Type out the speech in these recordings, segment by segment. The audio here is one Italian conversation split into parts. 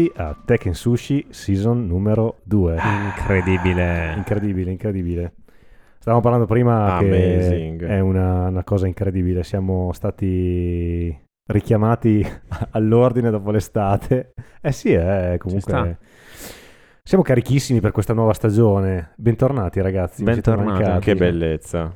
benvenuti a Tekken Sushi Season numero 2. Incredibile. Incredibile, incredibile. Stavamo parlando prima Amazing. che è una, una cosa incredibile. Siamo stati richiamati all'ordine dopo l'estate. Eh sì, eh, comunque... sta. Siamo carichissimi per questa nuova stagione. Bentornati ragazzi. Bentornati. Che bellezza.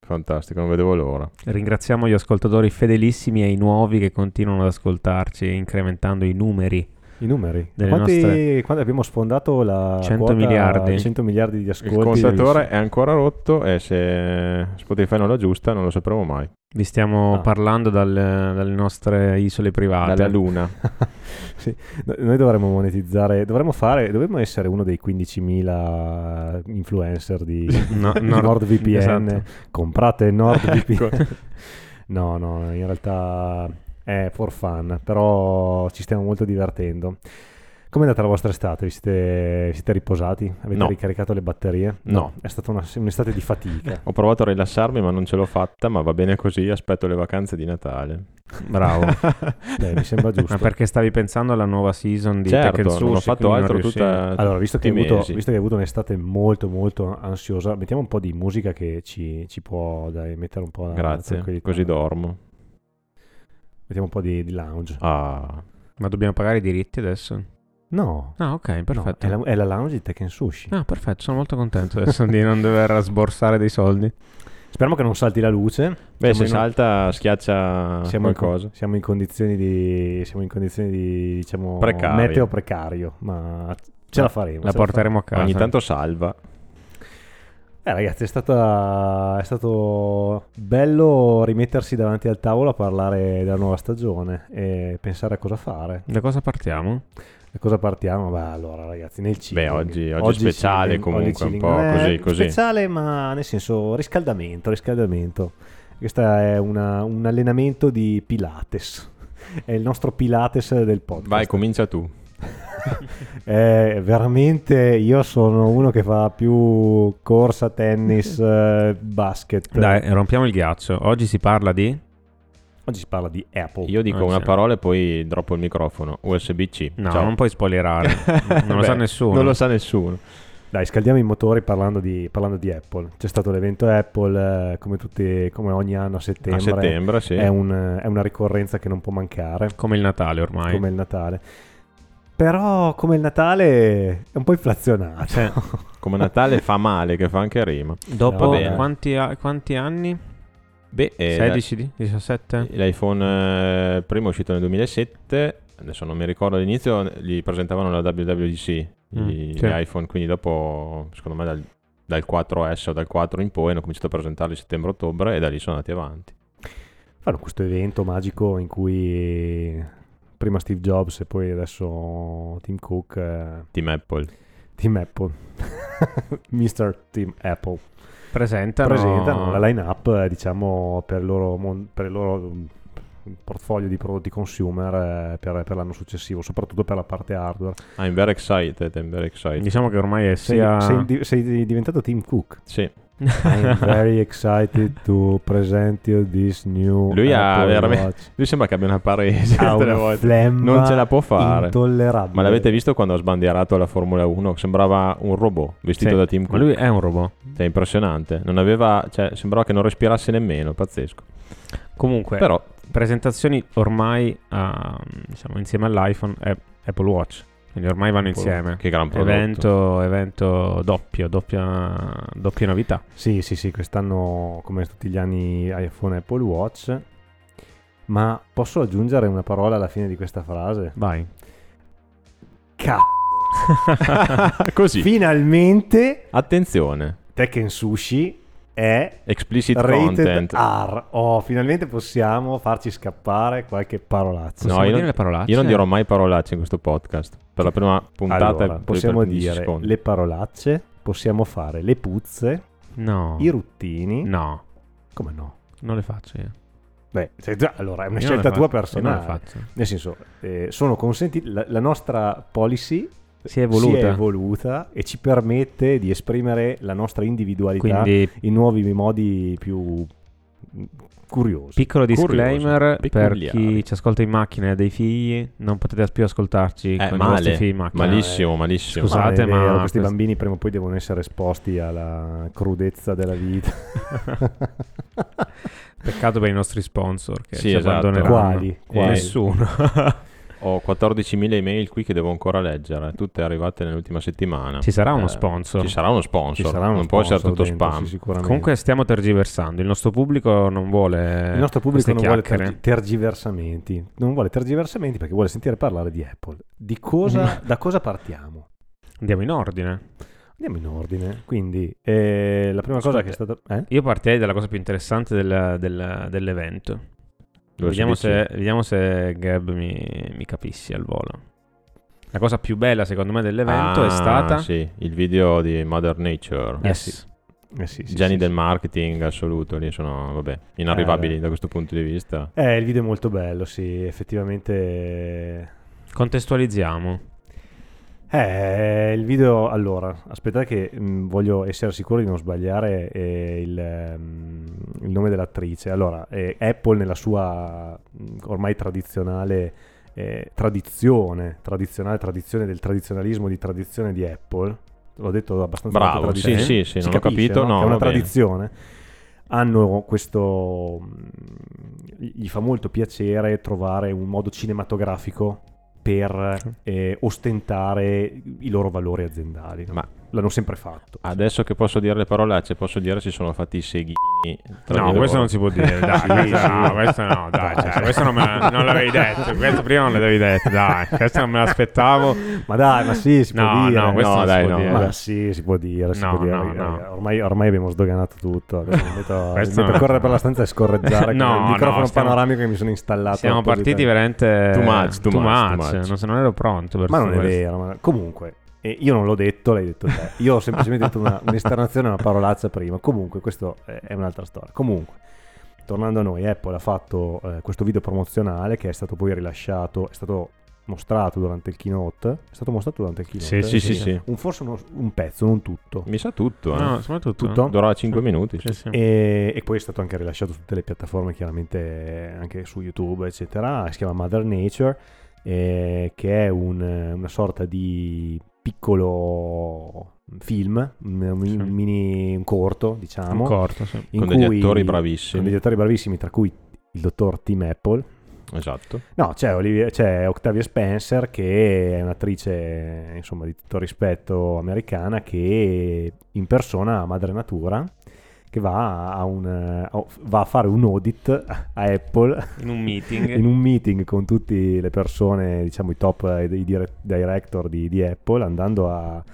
Fantastico, non vedevo l'ora. Ringraziamo gli ascoltatori fedelissimi e i nuovi che continuano ad ascoltarci, incrementando i numeri. I numeri. Quanti, nostre- quando abbiamo sfondato la 100 quota- miliardi. 100 miliardi di Il ascolti. contatore è ancora rotto e se Spotify non lo aggiusta non lo sapremo mai. Vi stiamo Ah. parlando dal- dalle nostre isole private. Dalla luna. Sì, no- noi dovremmo monetizzare, dovremmo fare, dovremmo essere uno dei 15.000 influencer di, No, di Nord- NordVPN. esatto. Comprate NordVPN. Ecco. no, no, in realtà è for fun, però ci stiamo molto divertendo. Com'è andata la vostra estate? Vi siete, vi siete riposati? Avete No. ricaricato le batterie? No. È stata una- un'estate di fatica. Ho provato a rilassarmi ma non ce l'ho fatta, ma va bene così, aspetto le vacanze di Natale. Bravo. Beh, mi sembra giusto. Ma perché stavi pensando alla nuova season di certo, Tekken Sushi? non ho fatto altro tutta Allora, visto che, avuto, visto che hai avuto un'estate molto molto ansiosa, mettiamo un po' di musica che ci, ci può dai, mettere un po' la Grazie, così dormo. Mettiamo un po' di, di lounge. Ah, Ma dobbiamo pagare i diritti adesso? No, Ah, ok, no, perfetto. è, la, è la lounge di Tekken Sushi. Ah, perfetto, sono molto contento adesso di non dover sborsare dei soldi. Speriamo che non salti la luce. beh, Siamo se in- salta schiaccia siamo in, qualcosa. siamo in condizioni di, siamo in condizioni di diciamo, Precario. meteo precario, ma ce la faremo. La porteremo a casa. Ogni tanto salva. Eh ragazzi, è, stata, è stato bello rimettersi davanti al tavolo a parlare della nuova stagione e pensare a cosa fare. Da cosa partiamo? Da cosa partiamo? Beh, allora ragazzi, nel chilling. Beh, oggi- oggi speciale chilling, comunque, oggi un po' così, così. Speciale, ma nel senso riscaldamento, riscaldamento. Questo è una- un allenamento di Pilates. È il nostro Pilates del podcast. Vai, comincia tu. Eh, veramente io sono uno che fa più corsa, tennis, eh, basket. Dai, rompiamo il ghiaccio. Oggi si parla di... Oggi si parla di Apple. Io dico Ah, una sì. parola e poi droppo il microfono. USB-C. No, Ciao. non puoi spoilerare. non lo sa Beh, nessuno. Non lo sa nessuno. Dai, scaldiamo i motori parlando di, parlando di Apple. C'è stato l'evento Apple, eh, come, tutti, come ogni anno a settembre. A settembre, sì. È, un- è una ricorrenza che non può mancare, Come il Natale ormai. come il Natale. Però, come il Natale, è un po' inflazionato. Cioè, Come Natale fa male, che fa anche rima. dopo bene. quanti, quanti anni? Beh, eh, 16? di- 17? l'iPhone eh, primo è uscito nel 2007. Adesso non mi ricordo all'inizio, li presentavano alla WWDC. Mm, gli, sì. gli iPhone, quindi dopo, secondo me, dal, dal 4S o dal 4 in poi hanno cominciato a presentarli settembre-ottobre e da lì sono andati avanti. Fanno questo evento magico in cui prima Steve Jobs e poi adesso Tim Cook, eh, Team Apple. Team Apple, Mr. Team Apple, Presentano... presentano la line-up, eh, diciamo, per il loro, mon- per il loro mm, portfolio di prodotti consumer eh, per, per l'anno successivo, soprattutto per la parte hardware. I'm very excited, I'm very excited. Diciamo che ormai è Sei, sia... sei di- sei diventato Tim Cook. Sì. I'm very excited to present you this new Lui ha Apple veramente- Watch. Lui sembra che abbia una parese Ha tutte le una Non ce la può fare. intollerabile. Ma l'avete visto quando ha sbandierato la Formula 1? Sembrava un robot vestito Sì, da Team Ma Cook. lui è un robot. Cioè, impressionante. Non aveva, cioè, sembrava che non respirasse nemmeno, pazzesco. Comunque, Però, presentazioni ormai ah, diciamo, insieme all'iPhone è Apple Watch. Quindi ormai vanno insieme. che gran prodotto. Evento, evento doppio, doppia, doppia novità. Sì, sì, sì, quest'anno come tutti gli anni iPhone e Apple Watch. Ma posso aggiungere una parola alla fine di questa frase? Vai. Cazzo! Così. Finalmente Attenzione. Tekken Sushi è Explicit rated content. R. Oh, finalmente possiamo farci scappare qualche parolazzo. No, Possiamo io dire non- le parolacce? Io non dirò mai parolacce in questo podcast. Per la prima puntata Allora, possiamo per 10 dire secondi. le parolacce, possiamo fare le puzze, No. i ruttini. No, Come no? non le faccio io. Beh, se- già, allora è una Io scelta tua io Non personale. le faccio. Nel senso, eh, sono consentiti. La, la nostra policy Si è evoluta. si è evoluta e ci permette di esprimere la nostra individualità Quindi in nuovi modi più curiosi. Piccolo Curioso, disclaimer per peculiare. chi ci ascolta in macchina e ha dei figli, non potete più ascoltarci Eh, con i vostri male, figli in macchina. malissimo, malissimo. Scusa. Ma è Scusate, ma vero, questi quest- bambini prima o poi devono essere esposti alla crudezza della vita. Peccato per i nostri sponsor che Sì, ci esatto. abbandoneranno. Quali? Quali? Nessuno. Ho 14.000 email qui che devo ancora leggere, tutte arrivate nell'ultima settimana. Ci sarà uno Eh, sponsor. Ci sarà uno sponsor, Ci sarà uno non può essere sponsor tutto dentro, spam. sì, sicuramente. Comunque stiamo tergiversando, il nostro pubblico non vuole il nostro pubblico non vuole chiacchiere. tergi- tergiversamenti, non vuole tergiversamenti perché vuole sentire parlare di Apple. Di cosa, da cosa partiamo? Andiamo in ordine. Andiamo in ordine. Quindi, eh, la prima cosa Scusate. che è stata... Eh? Io partirei dalla cosa più interessante del- del- dell'evento. Vediamo se, vediamo se Gab mi, mi capissi al volo. La cosa più bella secondo me dell'evento Ah, è stata... sì, il video di Mother Nature. Yes. Eh sì, sì, Geni sì, del sì. marketing assoluto, lì sono, vabbè, inarrivabili Eh, da questo punto di vista. Eh, il video è molto bello, sì, effettivamente... Contestualizziamo. Eh, il video, allora, aspettate che mh, voglio essere sicuro di non sbagliare eh, il, ehm, il nome dell'attrice. Allora, eh, Apple nella sua mh, ormai tradizionale eh, tradizione, tradizionale tradizione del tradizionalismo di tradizione di Apple, l'ho detto abbastanza Bravo, sì, sì, sì, si non ho capito, no? no, è una bene. tradizione. Hanno questo, mh, gli fa molto piacere trovare un modo cinematografico per eh, ostentare i loro valori aziendali. no? Ma- L'hanno sempre fatto. Adesso che posso dire le parolacce, posso dire si sono fatti i seghini. tra No, questo non si può dire, dai. Sì, questo, sì. no, questo no, dai. Cioè, sì. questo non, me la- non l'avevi detto. Questo prima non l'avevi detto, dai. Questo non me l'aspettavo. Ma dai, ma sì, si No, può dire. no, questo No, non dai, si può no, dire. Ma sì, si può dire, si No, può dire. no. Ormai, ormai abbiamo sdoganato tutto. Adesso mi metto, mi Questo metto correre per la stanza e scorreggiare No, con il no, microfono stiamo- panoramico che mi sono installato. Siamo partiti veramente Too much, too much, too much. Non, se- non ero pronto per Ma non è questo. vero. ma- Comunque, eh, io non l'ho detto, l'hai detto te. Io ho semplicemente detto una, un'esternazione, una parolazza prima. Comunque, questo è, un'altra storia. Comunque, tornando a noi, Apple ha fatto eh, questo video promozionale che è stato poi rilasciato, è stato mostrato durante il keynote. È stato mostrato durante il keynote. Sì, Sì, sì, sì. Un, forse uno- un pezzo, non tutto. Mi sa tutto, eh. No, soprattutto. Tutto? Durava 5 minuti. Sì, sì. E, e poi è stato anche rilasciato su tutte le piattaforme, chiaramente anche su YouTube, eccetera. Si chiama Mother Nature, eh, che è un- una sorta di piccolo film, un, Sì. mini un corto, diciamo, Un corto, sì. Con degli cui- attori con bravissimi. degli attori bravissimi, tra cui il dottor Tim Apple. Esatto. No, c'è, Olivia- c'è Octavia Spencer che è un'attrice insomma di tutto rispetto americana che impersona Madre Natura che va a, un, va a fare un audit a Apple In un meeting. in un meeting con tutte le persone, diciamo i top eh, i dire- director di, di Apple andando a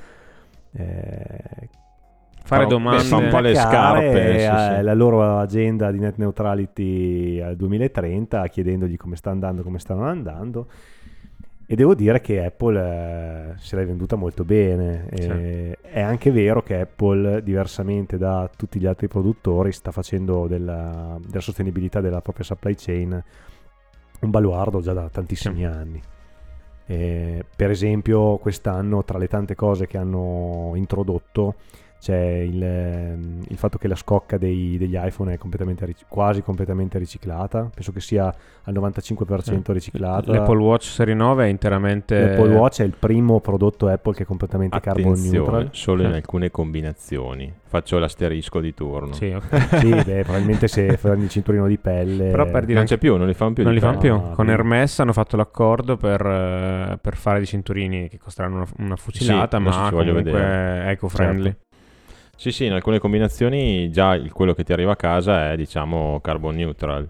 eh, Fare Fa- domande. un po' le scarpe, sì, eh, sì. la loro agenda di net neutrality al 2030 chiedendogli come sta andando, come stanno andando e devo dire che Apple eh, se l'è venduta molto bene. Eh, è anche vero che Apple diversamente da tutti gli altri produttori sta facendo della, della sostenibilità della propria supply chain un baluardo già da tantissimi Sì. anni. Eh, per esempio quest'anno tra le tante cose che hanno introdotto c'è il, il fatto che la scocca dei- degli iPhone è completamente quasi completamente riciclata, penso che sia al 95% riciclata. L'Apple Watch Serie 9 è interamente. L'Apple Watch è il primo prodotto Apple che è completamente carbon Attenzione, neutral. solo in Eh. alcune combinazioni. Faccio l'asterisco di turno. Sì, ok. sì, beh, probabilmente se prendi il cinturino di pelle. Però per dire Non c'è più, non li fanno più. Non li fanno più. No, Con no. Hermes hanno fatto l'accordo per, eh, per fare dei cinturini che costeranno una, una fucilata, Sì, ma comunque vedere. eco-friendly. Sì, sì, in alcune combinazioni già il- quello che ti arriva a casa è, diciamo, carbon neutral.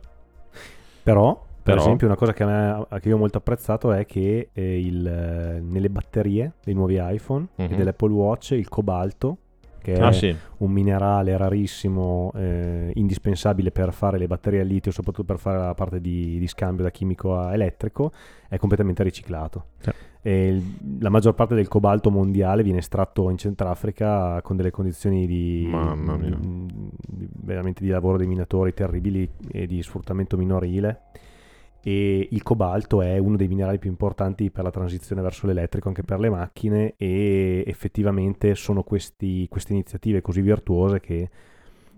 Però, per Però- esempio, una cosa che, a me- che io ho molto apprezzato è che eh, il, eh, nelle batterie dei nuovi iPhone e Mhm. dell'Apple Watch il cobalto, che è Ah, sì. un minerale rarissimo, eh, indispensabile per fare le batterie al litio, soprattutto per fare la parte di, di scambio da chimico a elettrico, è completamente riciclato. Sì. Il- la maggior parte del cobalto mondiale viene estratto in Centrafrica con delle condizioni di, mia. di- veramente di lavoro dei minatori terribili e di sfruttamento minorile. E il cobalto è uno dei minerali più importanti per la transizione verso l'elettrico anche per le macchine e effettivamente sono questi, queste iniziative così virtuose che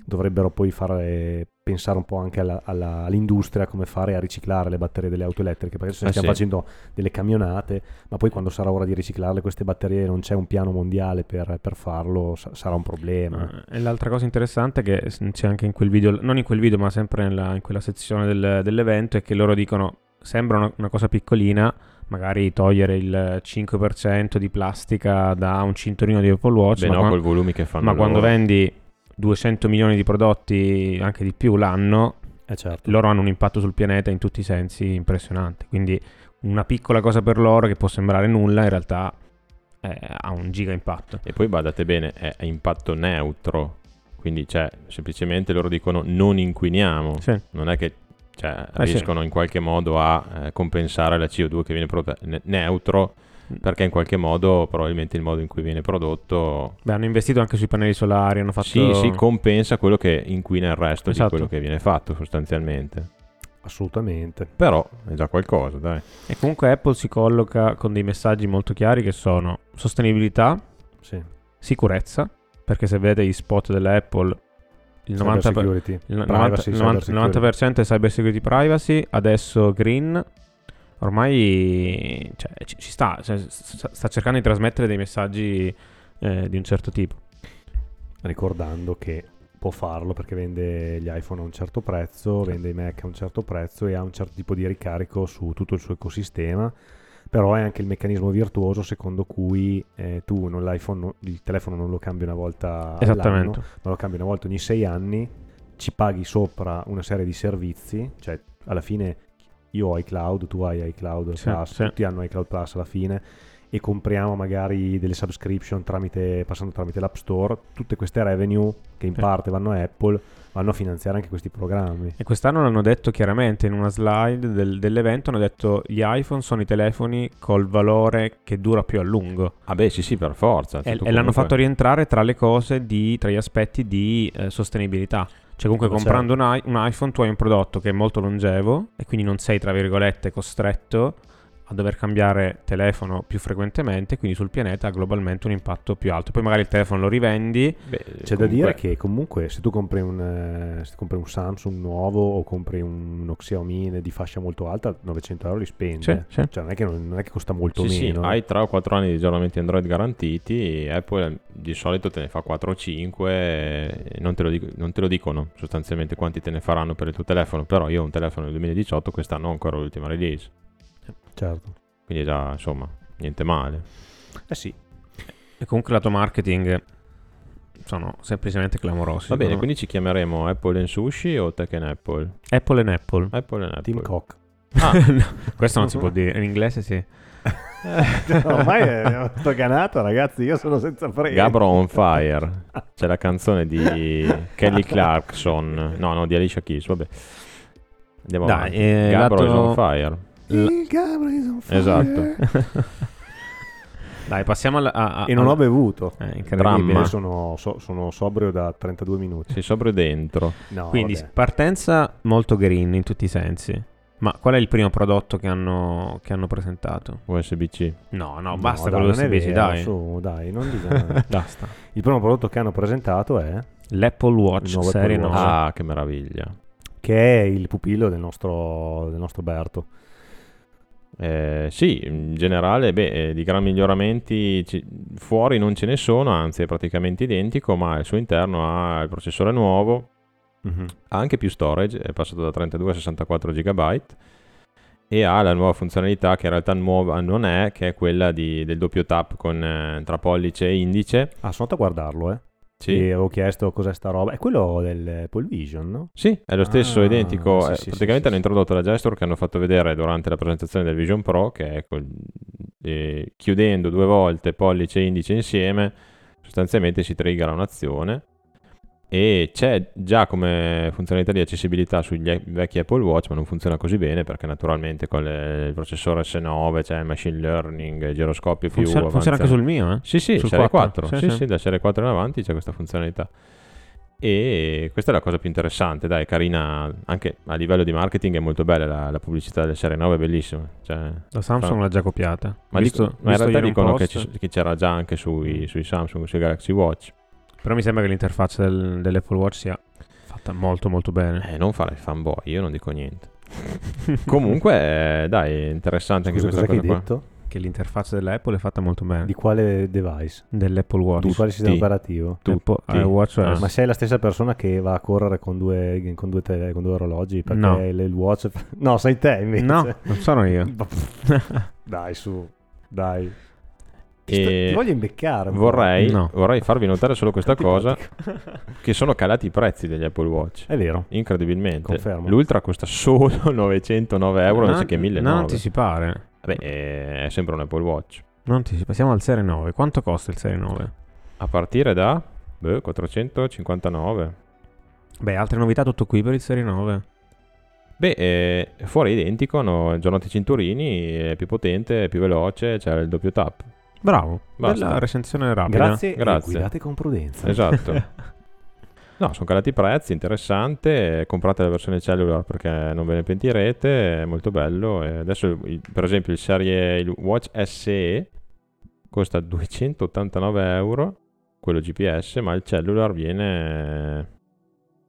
dovrebbero poi fare pensare un po' anche alla- alla- all'industria come fare a riciclare le batterie delle auto elettriche, perché adesso Eh stiamo sì. facendo delle camionate, ma poi quando sarà ora di riciclarle queste batterie non c'è un piano mondiale per, per farlo, sa- sarà un problema. Eh, E l'altra cosa interessante che c'è anche in quel video, non in quel video, ma sempre nella- in quella sezione del- dell'evento, è che loro dicono: sembra una, una cosa piccolina, magari togliere il 5% di plastica da un cinturino di Apple Watch, Beh, ma, no, qua- col volumi che fanno ma quando loro. vendi 200 milioni di prodotti, anche di più l'anno, Eh certo. loro hanno un impatto sul pianeta in tutti i sensi impressionante. Quindi una piccola cosa per loro che può sembrare nulla, in realtà eh, ha un giga impatto. E poi badate bene, è impatto neutro. Quindi, cioè, semplicemente loro dicono non inquiniamo. Sì. Non è che cioè, Eh, sì. riescono in qualche modo a eh, compensare la CO2 che viene prodotta. Ne- neutro, perché in qualche modo, probabilmente il modo in cui viene prodotto, Beh, hanno investito anche sui pannelli solari, hanno fatto... sì, sì, compensa quello che inquina il resto Esatto. di quello che viene fatto sostanzialmente. Assolutamente. Però è già qualcosa, dai. E comunque Apple si colloca con dei messaggi molto chiari che sono sostenibilità, Sì. sicurezza, perché se vedete gli spot dell'Apple, il 90%, Cyber security. il 90%, Privacy, il cyber 90% il 90% è cyber security privacy, adesso green, ormai cioè, ci, ci sta, cioè, sta, cercando di trasmettere dei messaggi eh, di un certo tipo. ricordando che può farlo perché vende gli iPhone a un certo prezzo, vende i Mac a un certo prezzo e ha un certo tipo di ricarico su tutto il suo ecosistema. Però è anche il meccanismo virtuoso secondo cui eh, tu non l'iPhone, no- il telefono non lo cambi una volta all'anno, ma lo cambi una volta ogni sei anni, ci paghi sopra una serie di servizi, cioè alla fine io ho iCloud, tu hai iCloud Sì, Plus, sì. tutti hanno iCloud Plus alla fine e compriamo magari delle subscription tramite, passando tramite l'App Store, tutte queste revenue che in Sì. parte vanno a Apple vanno a finanziare anche questi programmi. E quest'anno l'hanno detto chiaramente in una slide del- dell'evento, hanno detto gli iPhone sono i telefoni col valore che dura più a lungo. Ah beh, sì, sì, per forza. E, Cioè, e l'hanno fatto rientrare tra le cose, di, tra gli aspetti di eh, sostenibilità. Cioè comunque Ma comprando un, i- un iPhone tu hai un prodotto che è molto longevo e quindi non sei, tra virgolette, costretto a dover cambiare telefono più frequentemente, quindi sul pianeta ha globalmente un impatto più alto. Poi magari il telefono lo rivendi, Beh, C'è da comunque- dire che comunque se tu compri un, eh, compri un Samsung nuovo o compri un, uno Xiaomi di fascia molto alta, 900 euro li spendi. Sì, eh. sì. Cioè non è, che non, non è che costa molto Sì, sì, meno. hai 3 o 4 anni di aggiornamenti Android garantiti e Apple di solito te ne fa 4 o 5 e non te, lo dico- non te lo dicono sostanzialmente quanti te ne faranno per il tuo telefono, però io ho un telefono del 2018, quest'anno ho ancora l'ultima release, Certo. quindi già insomma niente male. Eh sì. e comunque lato marketing sono semplicemente clamorosi. Va bene, me. quindi ci chiameremo Apple and Sushi o Tech and Apple? Apple and Apple. Apple and Apple. Team Cock. Ah, No, questo non si può dire, in inglese sì. Ormai è doganato, ragazzi. Io sono senza freni. Gabro on Fire. C'è la canzone di Kelly Clarkson. No, no, di Alicia Keys, vabbè. Andiamo Dai, avanti. eh, Gabro lato- is on fire. Il fire. Esatto. Dai, passiamo alla... a- a- E non ho bevuto. Eh, incredibile. Sono, so- sono sobrio da 32 minuti. Sei sobrio dentro. No, Quindi vabbè. partenza molto green in tutti i sensi. Ma qual è il primo prodotto che hanno, che hanno presentato? USB-C. No, no, No, basta dai, con è l'USB-C, vero, dai. Su, dai, non bisogna. Basta. Il primo prodotto che hanno presentato è L'Apple Watch serie Apple 9. Watch. Ah, che meraviglia. che è il pupillo del nostro, del nostro Berto. Eh, sì, in generale, beh, eh, di gran miglioramenti ci- fuori non ce ne sono, anzi è praticamente identico, ma al suo interno ha il processore nuovo, ha anche più storage, è passato da 32 a 64 GB e ha la nuova funzionalità che in realtà nuova non è, che è quella di- del doppio tap con, eh, tra pollice e indice. Ah, sono andato a guardarlo, eh. Sì, E avevo chiesto cos'è sta roba. È quello del Apple Vision, no? Sì, è lo stesso Ah, identico. sì, eh, sì, praticamente hanno introdotto la gesture che hanno fatto vedere durante la presentazione del Vision Pro, che è col- eh, chiudendo due volte pollice e indice insieme, sostanzialmente si triggera un'azione. E c'è già come funzionalità di accessibilità sugli vecchi Apple Watch, ma non funziona così bene perché naturalmente con le- il processore S9 c'è il machine learning, il giroscopio più Funziona, funziona anche sul mio, eh? Sì, sì, Sul serie 4, 4. sì, Sì, sì. da serie 4 in avanti c'è questa funzionalità. E questa è la cosa più interessante, dai, carina anche a livello di marketing, è molto bella la, la pubblicità delle serie 9, è bellissima. Cioè, La Samsung fa- l'ha già copiata. ma, Visto- dico- ma in visto realtà dicono che, ci- che c'era già anche sui, sui Samsung, sui Galaxy Watch. Però mi sembra che l'interfaccia del- dell'Apple Watch sia Fatta molto molto bene. Eh, non fare il fanboy, io non dico niente. Comunque, eh, dai, interessante Scusa, anche questa che hai cosa qua. detto? Che l'interfaccia dell'Apple è fatta molto bene. Di quale device? Dell'Apple Watch. Di quale sistema operativo? Apple Tutti. iWatch Ah. Ma sei la stessa persona che va a correre con due, con due, tele- con due orologi? Perché No. il il watch... No, sei te invece. No, non sono io. dai, su. Dai. E ti voglio imbeccare. Vorrei, No. vorrei farvi notare solo questa cosa, che sono calati i prezzi degli Apple Watch. È vero. Incredibilmente. Confermo. L'Ultra costa solo 909 euro Non- invece che 1900. Non anticipare. Beh, è sempre un Apple Watch. Non anticipa. Siamo al Serie 9. Quanto costa il Serie 9? A partire da beh, 459. Beh, altre novità tutto qui per il Serie 9. Beh, eh, fuori identico, hanno aggiornato i cinturini, è più potente, è più veloce, c'è il doppio tap. Bravo. Basta. Bella recensione rapida. Grazie, Grazie. e guidate con prudenza. Esatto. No, sono calati i prezzi, interessante. Comprate la versione cellular perché non ve ne pentirete, è molto bello. E adesso, per esempio, il serie il Watch SE costa 289 euro, quello GPS, ma il cellular viene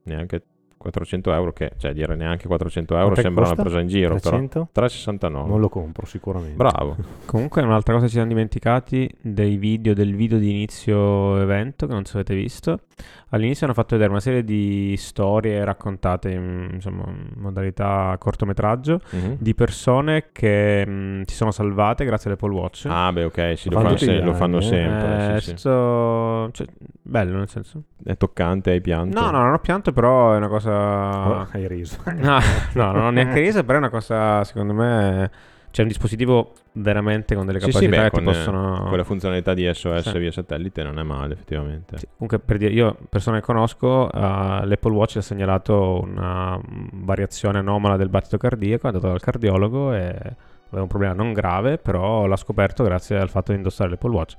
neanche 400 euro, che, cioè dire neanche 400 euro Quant'è che sembra una costa? presa in giro, 300? però 369. Non lo compro sicuramente. Bravo. Comunque un'altra cosa ci siamo dimenticati dei video del video di inizio evento che non so se avete visto. All'inizio hanno fatto vedere una serie di storie raccontate in, insomma, in modalità cortometraggio Mhm. di persone che mh, si sono salvate grazie all'Apple Watch. Ah, beh, ok, sì, Lo fanno se- lo fanno eh. sempre. Eh, sì, sì. cioè, bello nel senso. È toccante, hai pianto. No, no, non ho pianto, però è una Oh, cosa... hai riso. No, no, non ho neanche riso, però è una cosa, secondo me... C'è un dispositivo veramente con delle Sì, sì, capacità beh, che con, possono... Quella funzionalità di SOS Sì. via satellite non è male, effettivamente. Sì, comunque per dire, io persone che conosco, eh, l'Apple Watch ha segnalato una variazione anomala del battito cardiaco, è andato dal cardiologo e aveva un problema non grave, però l'ha scoperto grazie al fatto di indossare l'Apple Watch.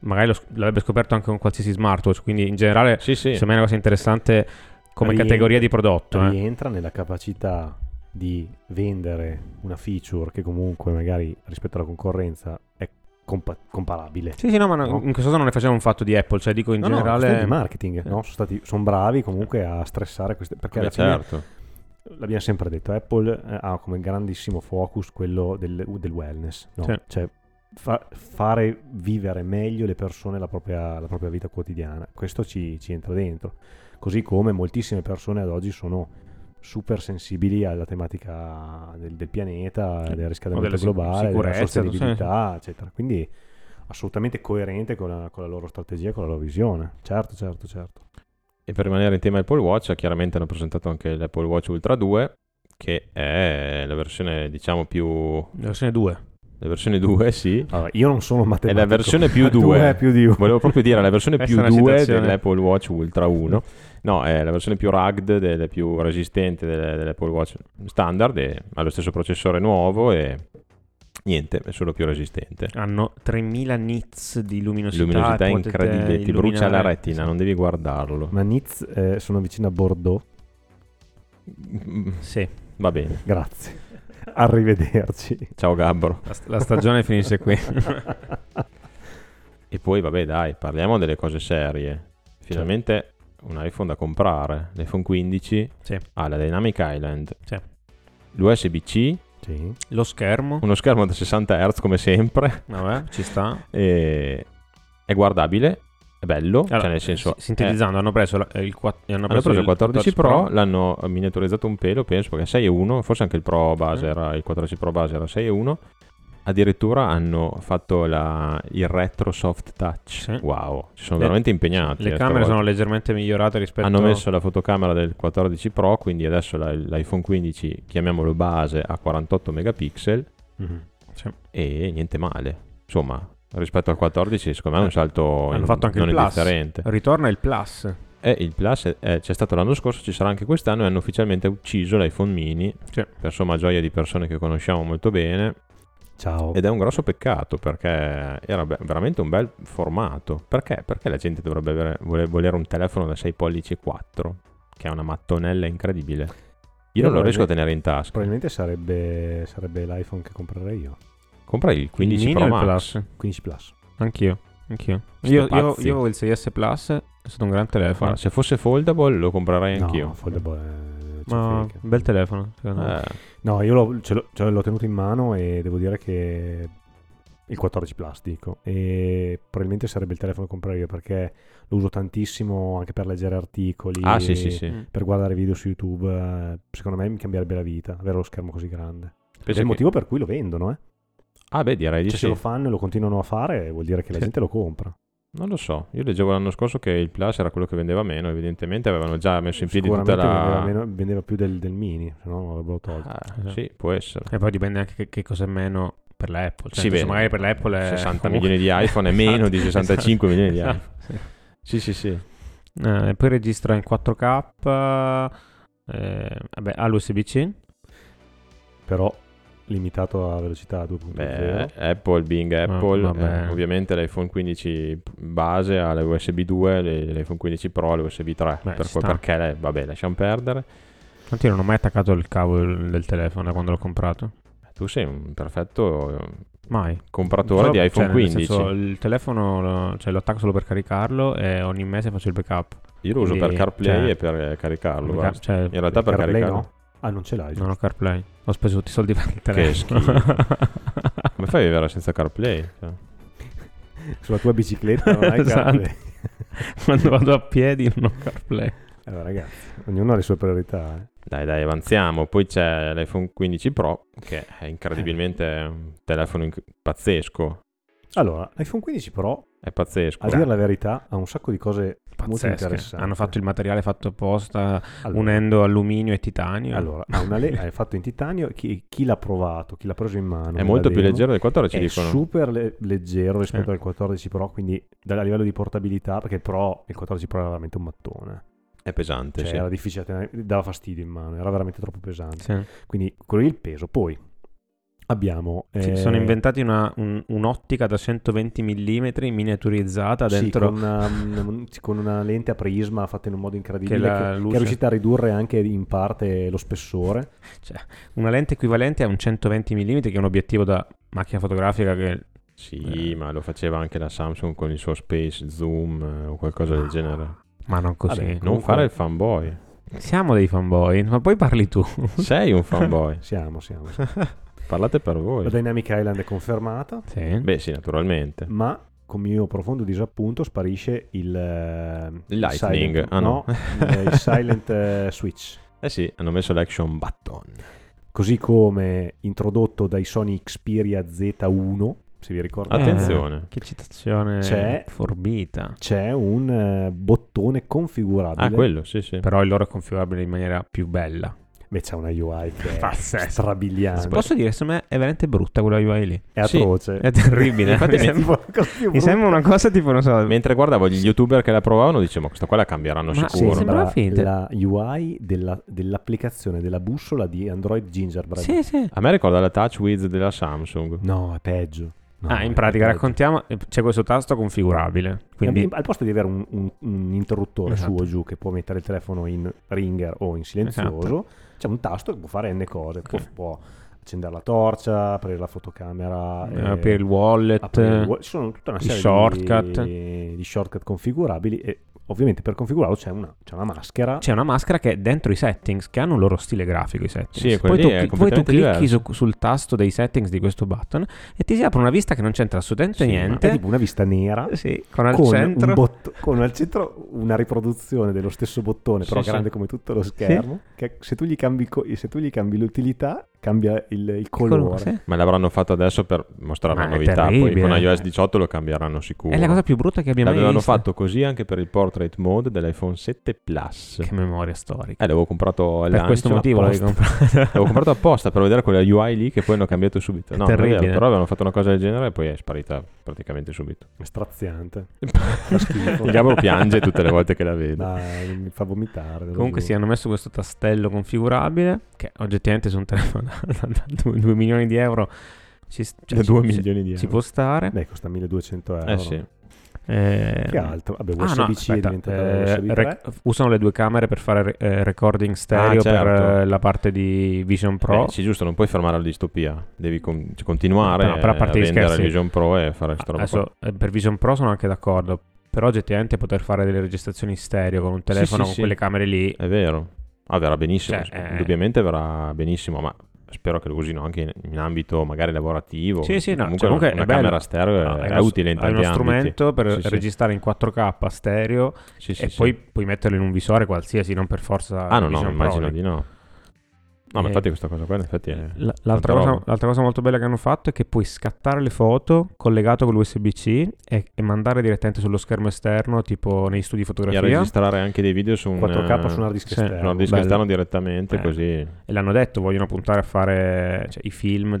Magari lo l'avrebbe scoperto anche con qualsiasi smartwatch, quindi in generale Sì, sì. secondo me è una cosa interessante come Rientra- categoria di prodotto. eh. Rientra nella capacità di vendere una feature che comunque magari rispetto alla concorrenza è compa- comparabile. Sì, sì, no, ma no- No. in questo caso non ne facciamo un fatto di Apple, cioè dico in No, no, generale... questione di marketing, Eh. no? Sono, stati, sono bravi comunque a stressare queste perché Beh, certo. l'abbiamo sempre detto, Apple eh, ha come grandissimo focus quello del, del wellness, no? Sì. cioè fa- fare vivere meglio le persone la propria, la propria vita quotidiana. Questo ci, ci entra dentro. Così come moltissime persone ad oggi sono super sensibili alla tematica del, del pianeta, Sì. del riscaldamento globale, della sicurezza, sostenibilità, eccetera. Quindi assolutamente coerente con la, con la loro strategia, con la loro visione. Certo, certo, certo. E per rimanere in tema Apple Watch, chiaramente hanno presentato anche l'Apple Watch Ultra 2, che è la versione, diciamo, più... La versione 2. La versione 2, sì. Allora, io non sono matematico. È la versione più Tu due. è più di uno. Volevo proprio dire la versione più Questa è una 2 situazione- dell'Apple Watch Ultra 1. No, è la versione più rugged, delle più resistente delle- dell'Apple Watch standard e ha lo stesso processore nuovo e niente, è solo più resistente. Hanno 3000 nits di luminosità. Luminosità incredibile, ti brucia la retina, non devi guardarlo. Ma Nizz eh, sono vicino a Bordeaux. Mm, Sì, Va bene, Grazie. Arrivederci. ciao Gabbro. la, la stagione finisce qui. E poi vabbè dai, parliamo delle cose serie. Finalmente un iPhone da comprare, l'iPhone 15 Sì. ha la Dynamic Island, Sì. l'USB-C, Sì. Lo schermo. uno schermo da 60 Hz come sempre, Vabbè, ci sta. e è guardabile, è bello, Allora, cioè nel senso... s- Sintetizzando, hanno preso la- il, quatt- hanno Hanno preso preso il 14 Pro, 14 l'hanno miniaturizzato un pelo, penso, perché 6.1, forse anche il Pro base Mm. era, il 14 Pro base era 6.1. Addirittura hanno fatto la- il retro soft touch. Sì. Wow, si sono Le- veramente impegnati. Le eh, camere stavolta. sono leggermente migliorate rispetto Hanno messo la fotocamera del 14 Pro, quindi adesso la- l'iPhone 15, chiamiamolo base, a 48 megapixel Mhm. e niente male. Insomma, rispetto al 14, secondo me è un Eh, salto hanno in- fatto anche non il Plus. indifferente. Ritorna il Plus. E il Plus è- è- c'è stato l'anno scorso, ci sarà anche quest'anno e hanno ufficialmente ucciso l'iPhone mini Sì. per somma gioia di persone che conosciamo molto bene Ciao. ed è un grosso peccato perché era be- veramente un bel formato. Perché? Perché la gente dovrebbe avere- vole- volere un telefono da 6 pollici e 4 che ha una mattonella incredibile. Io Io non lo riesco a tenere in tasca. Probabilmente sarebbe, sarebbe l'iPhone che comprerei io. Compra il 15 il Pro Max. Plus? 15 Plus. Anch'io. Anch'io. Io, io, io avevo il 6S Plus, stato un gran telefono. Guarda, se fosse foldable lo comprerei No, anch'io. foldable è- Ma frega. bel telefono, secondo me. Eh, No, io l'ho, ce l'ho, ce l'ho tenuto in mano e devo dire che il 14 Plus dico e probabilmente sarebbe il telefono che comprerei io perché lo uso tantissimo anche per leggere articoli Ah, sì, sì, sì. Mm. per guardare video su YouTube secondo me mi cambierebbe la vita avere lo schermo così grande Ed è Penso il che- motivo per cui lo vendono eh. Ah, beh, direi di cioè sì. se lo fanno e lo continuano a fare vuol dire che la Sì. gente lo compra Non lo so. Io leggevo l'anno scorso che il Plus era quello che vendeva meno. Evidentemente avevano già messo in piedi tutta la. vendeva, meno- vendeva più del, del mini se no l'avrebbero tolto Ah, Esatto. sì, può essere. E poi dipende anche che, che cosa è meno per l'Apple. Cioè, Sì, magari per l'Apple è 60 comunque- milioni di iPhone è meno di Esatto, 65 milioni di esatto, iPhone. sì. Sì, sì, sì. Eh, e poi registra in 4K. eh, vabbè, ha l'USB-C. però limitato a velocità 2.0 Beh, Apple, Bing Apple, vabbè. eh, ovviamente l'iPhone 15 base ha le USB 2, le- l'iPhone 15 Pro ha le USB 3, Beh, per cui- perché le- vabbè, lasciamo perdere. Tanto io non ho mai attaccato il cavo del telefono da quando l'ho comprato. Tu sei un perfetto eh, Mai. compratore Solo- di iPhone cioè, nel 15. senso, il telefono lo, cioè, lo attacco solo per caricarlo e ogni mese faccio il backup. Io lo uso per CarPlay cioè, e per caricarlo. Cioè, In realtà per CarPlay caricarlo. no? Ah, non ce l'hai. non ho CarPlay. Ho speso tutti i soldi per il telefono. Come fai a vivere senza CarPlay? Cioè, Sulla tua bicicletta non hai Esatto. CarPlay. Quando vado a piedi non ho CarPlay. Allora, ragazzi, ognuno ha le sue priorità. eh. Dai, dai, avanziamo. Poi c'è l'iPhone 15 Pro, che è incredibilmente un telefono inc- pazzesco. Allora, l'iPhone 15 Pro, È pazzesco. a dire la verità, ha un sacco di cose molto Pazzesche. interessanti. Hanno fatto il materiale fatto apposta Allora, unendo alluminio e titanio. Allora, una le- è fatto in titanio. Chi, chi l'ha provato, chi l'ha preso in mano, È molto più demo, leggero del 14, È dicono. super le- leggero rispetto Sì. al 14 Pro, quindi a livello di portabilità, perché il Pro, il 14 Pro era veramente un mattone. È pesante, Cioè, sì. era difficile tenere, dava fastidio in mano, era veramente troppo pesante. Sì. Quindi quello lì il peso. Poi abbiamo... Sì, eh, sono inventati una- un- un'ottica da 120 mm miniaturizzata sì, dentro con, una, un- con una lente a prisma fatta in un modo incredibile Che che, che è riuscita a ridurre anche in parte lo spessore. una lente equivalente a un 120 mm che è un obiettivo da macchina fotografica che Sì, Eh. ma lo faceva anche la Samsung con il suo Space Zoom eh, o qualcosa del genere. ma non così. Vabbè, Non Comunque- fare il fanboy. Siamo dei fanboy, ma poi parli tu. Sei un fanboy. Siamo, siamo. Parlate per voi. La Dynamic Island è confermata, Sì. Beh, sì, naturalmente. ma con mio profondo disappunto sparisce il, eh, Il Lightning, silent- ah, no. eh, il silent eh, switch. Eh sì, hanno messo l'action button. Così come introdotto dai Sony Xperia Z1, se vi ricordate. Attenzione. Che citazione C'è- forbita. C'è un eh, bottone configurabile. Ah, quello, sì, sì. Però il loro è configurabile in maniera più bella. Beh, c'è una UI che è Pazzesco. strabiliante. Posso dire, secondo me è veramente brutta quella UI lì. È Sì. atroce. È terribile. Infatti mi, mi- sembra, mi sembra una cosa tipo, non so... Mentre guardavo gli youtuber che la provavano, dicevo, ma questa qua la cambieranno Ma sicuro. sì, sembrava finta. la UI della- dell'applicazione della bussola di Android Gingerbread. Sì, sì. A me ricorda la Touch Wiz della Samsung. No, è peggio. No, ah, in è pratica peggio. raccontiamo, eh, c'è questo tasto configurabile. Quindi Al posto di avere un, un- un interruttore Esatto. su o giù che può mettere il telefono in ringer o in silenzioso, Esatto. C'è un tasto che può fare n cose. Può, Ok. può accendere la torcia, aprire la fotocamera, eh, eh, aprire il wallet, aprire il ci sono tutta una serie shortcut. Di, di shortcut configurabili e ovviamente per configurarlo c'è una, c'è una maschera. c'è una maschera che è dentro i settings, che hanno un loro stile grafico i settings. Sì, poi, tu, è poi tu clicchi su- sul tasto dei settings di questo button e ti si apre una vista che non c'entra assolutamente Sì, niente. È tipo una vista nera. Sì, con al con, centro un botto- con al centro una riproduzione dello stesso bottone, però Sì, grande sì. come tutto lo schermo. Che se tu gli cambi, co- se tu gli cambi l'utilità, cambia il, il il colore. sì. Ma l'avranno fatto adesso per mostrare Ma la novità. Poi terribile. con iOS 18 lo cambieranno sicuro. È la cosa più brutta che abbia mai L'avevano visto. fatto così anche per il portrait mode dell'iPhone 7 Plus. Che memoria storica. Eh, l'avevo comprato per questo motivo apposta. comprato. L'avevo comprato apposta per vedere quella UI lì che poi hanno cambiato subito. No, è vero, terribile. però avevano fatto una cosa del genere e poi è sparita praticamente subito. È straziante. Il Gabro piange tutte le volte che la vede. Dai, mi fa vomitare. Comunque giuro. sì, hanno messo questo tastello configurabile che oggettivamente su un telefono 2 milioni di euro ci, cioè, Da ci- 2 ci- milioni di euro. ci può stare. Beh, costa 1200 euro. Eh sì. Eh, Che altro? Vabbè, Ah, no, USB-C aspetta, eh, USB 3. rec- usano le due camere per fare eh, recording stereo Ah, certo. per eh, la parte di Vision Pro. Eh, sì, giusto, non puoi fermare la distopia. Devi con- cioè, continuare No, però a parte a vendere scherzi, Vision Pro e fare questa roba. Adesso eh, per Vision Pro sono anche d'accordo. però oggettivamente poter fare delle registrazioni stereo con un telefono sì, con sì. quelle camere lì È vero. Ah, verrà benissimo. Cioè, eh. Indubbiamente verrà benissimo, ma spero che lo usino anche in, ambito magari lavorativo. Sì, sì, no, comunque, cioè, comunque una è bello. camera stereo No, è, è uno- utile in tanti uno ambiti. strumento per Sì, sì. registrare in 4K stereo Sì, sì, e sì. poi puoi metterlo in un visore qualsiasi, non per forza Ah, no, no, immagino Pro. di no. No, ma Eh, infatti questa cosa qua in effetti è... L- L'altra cosa, l'altra cosa molto bella che hanno fatto è che puoi scattare le foto collegato con l'USB-C e, e mandare direttamente sullo schermo esterno, tipo nei studi E a fotografia. registrare anche dei video su un, 4K eh, su un hard disk sì, su un esterno. hard disk esterno direttamente, Eh. così... E l'hanno detto, vogliono puntare a fare cioè, i film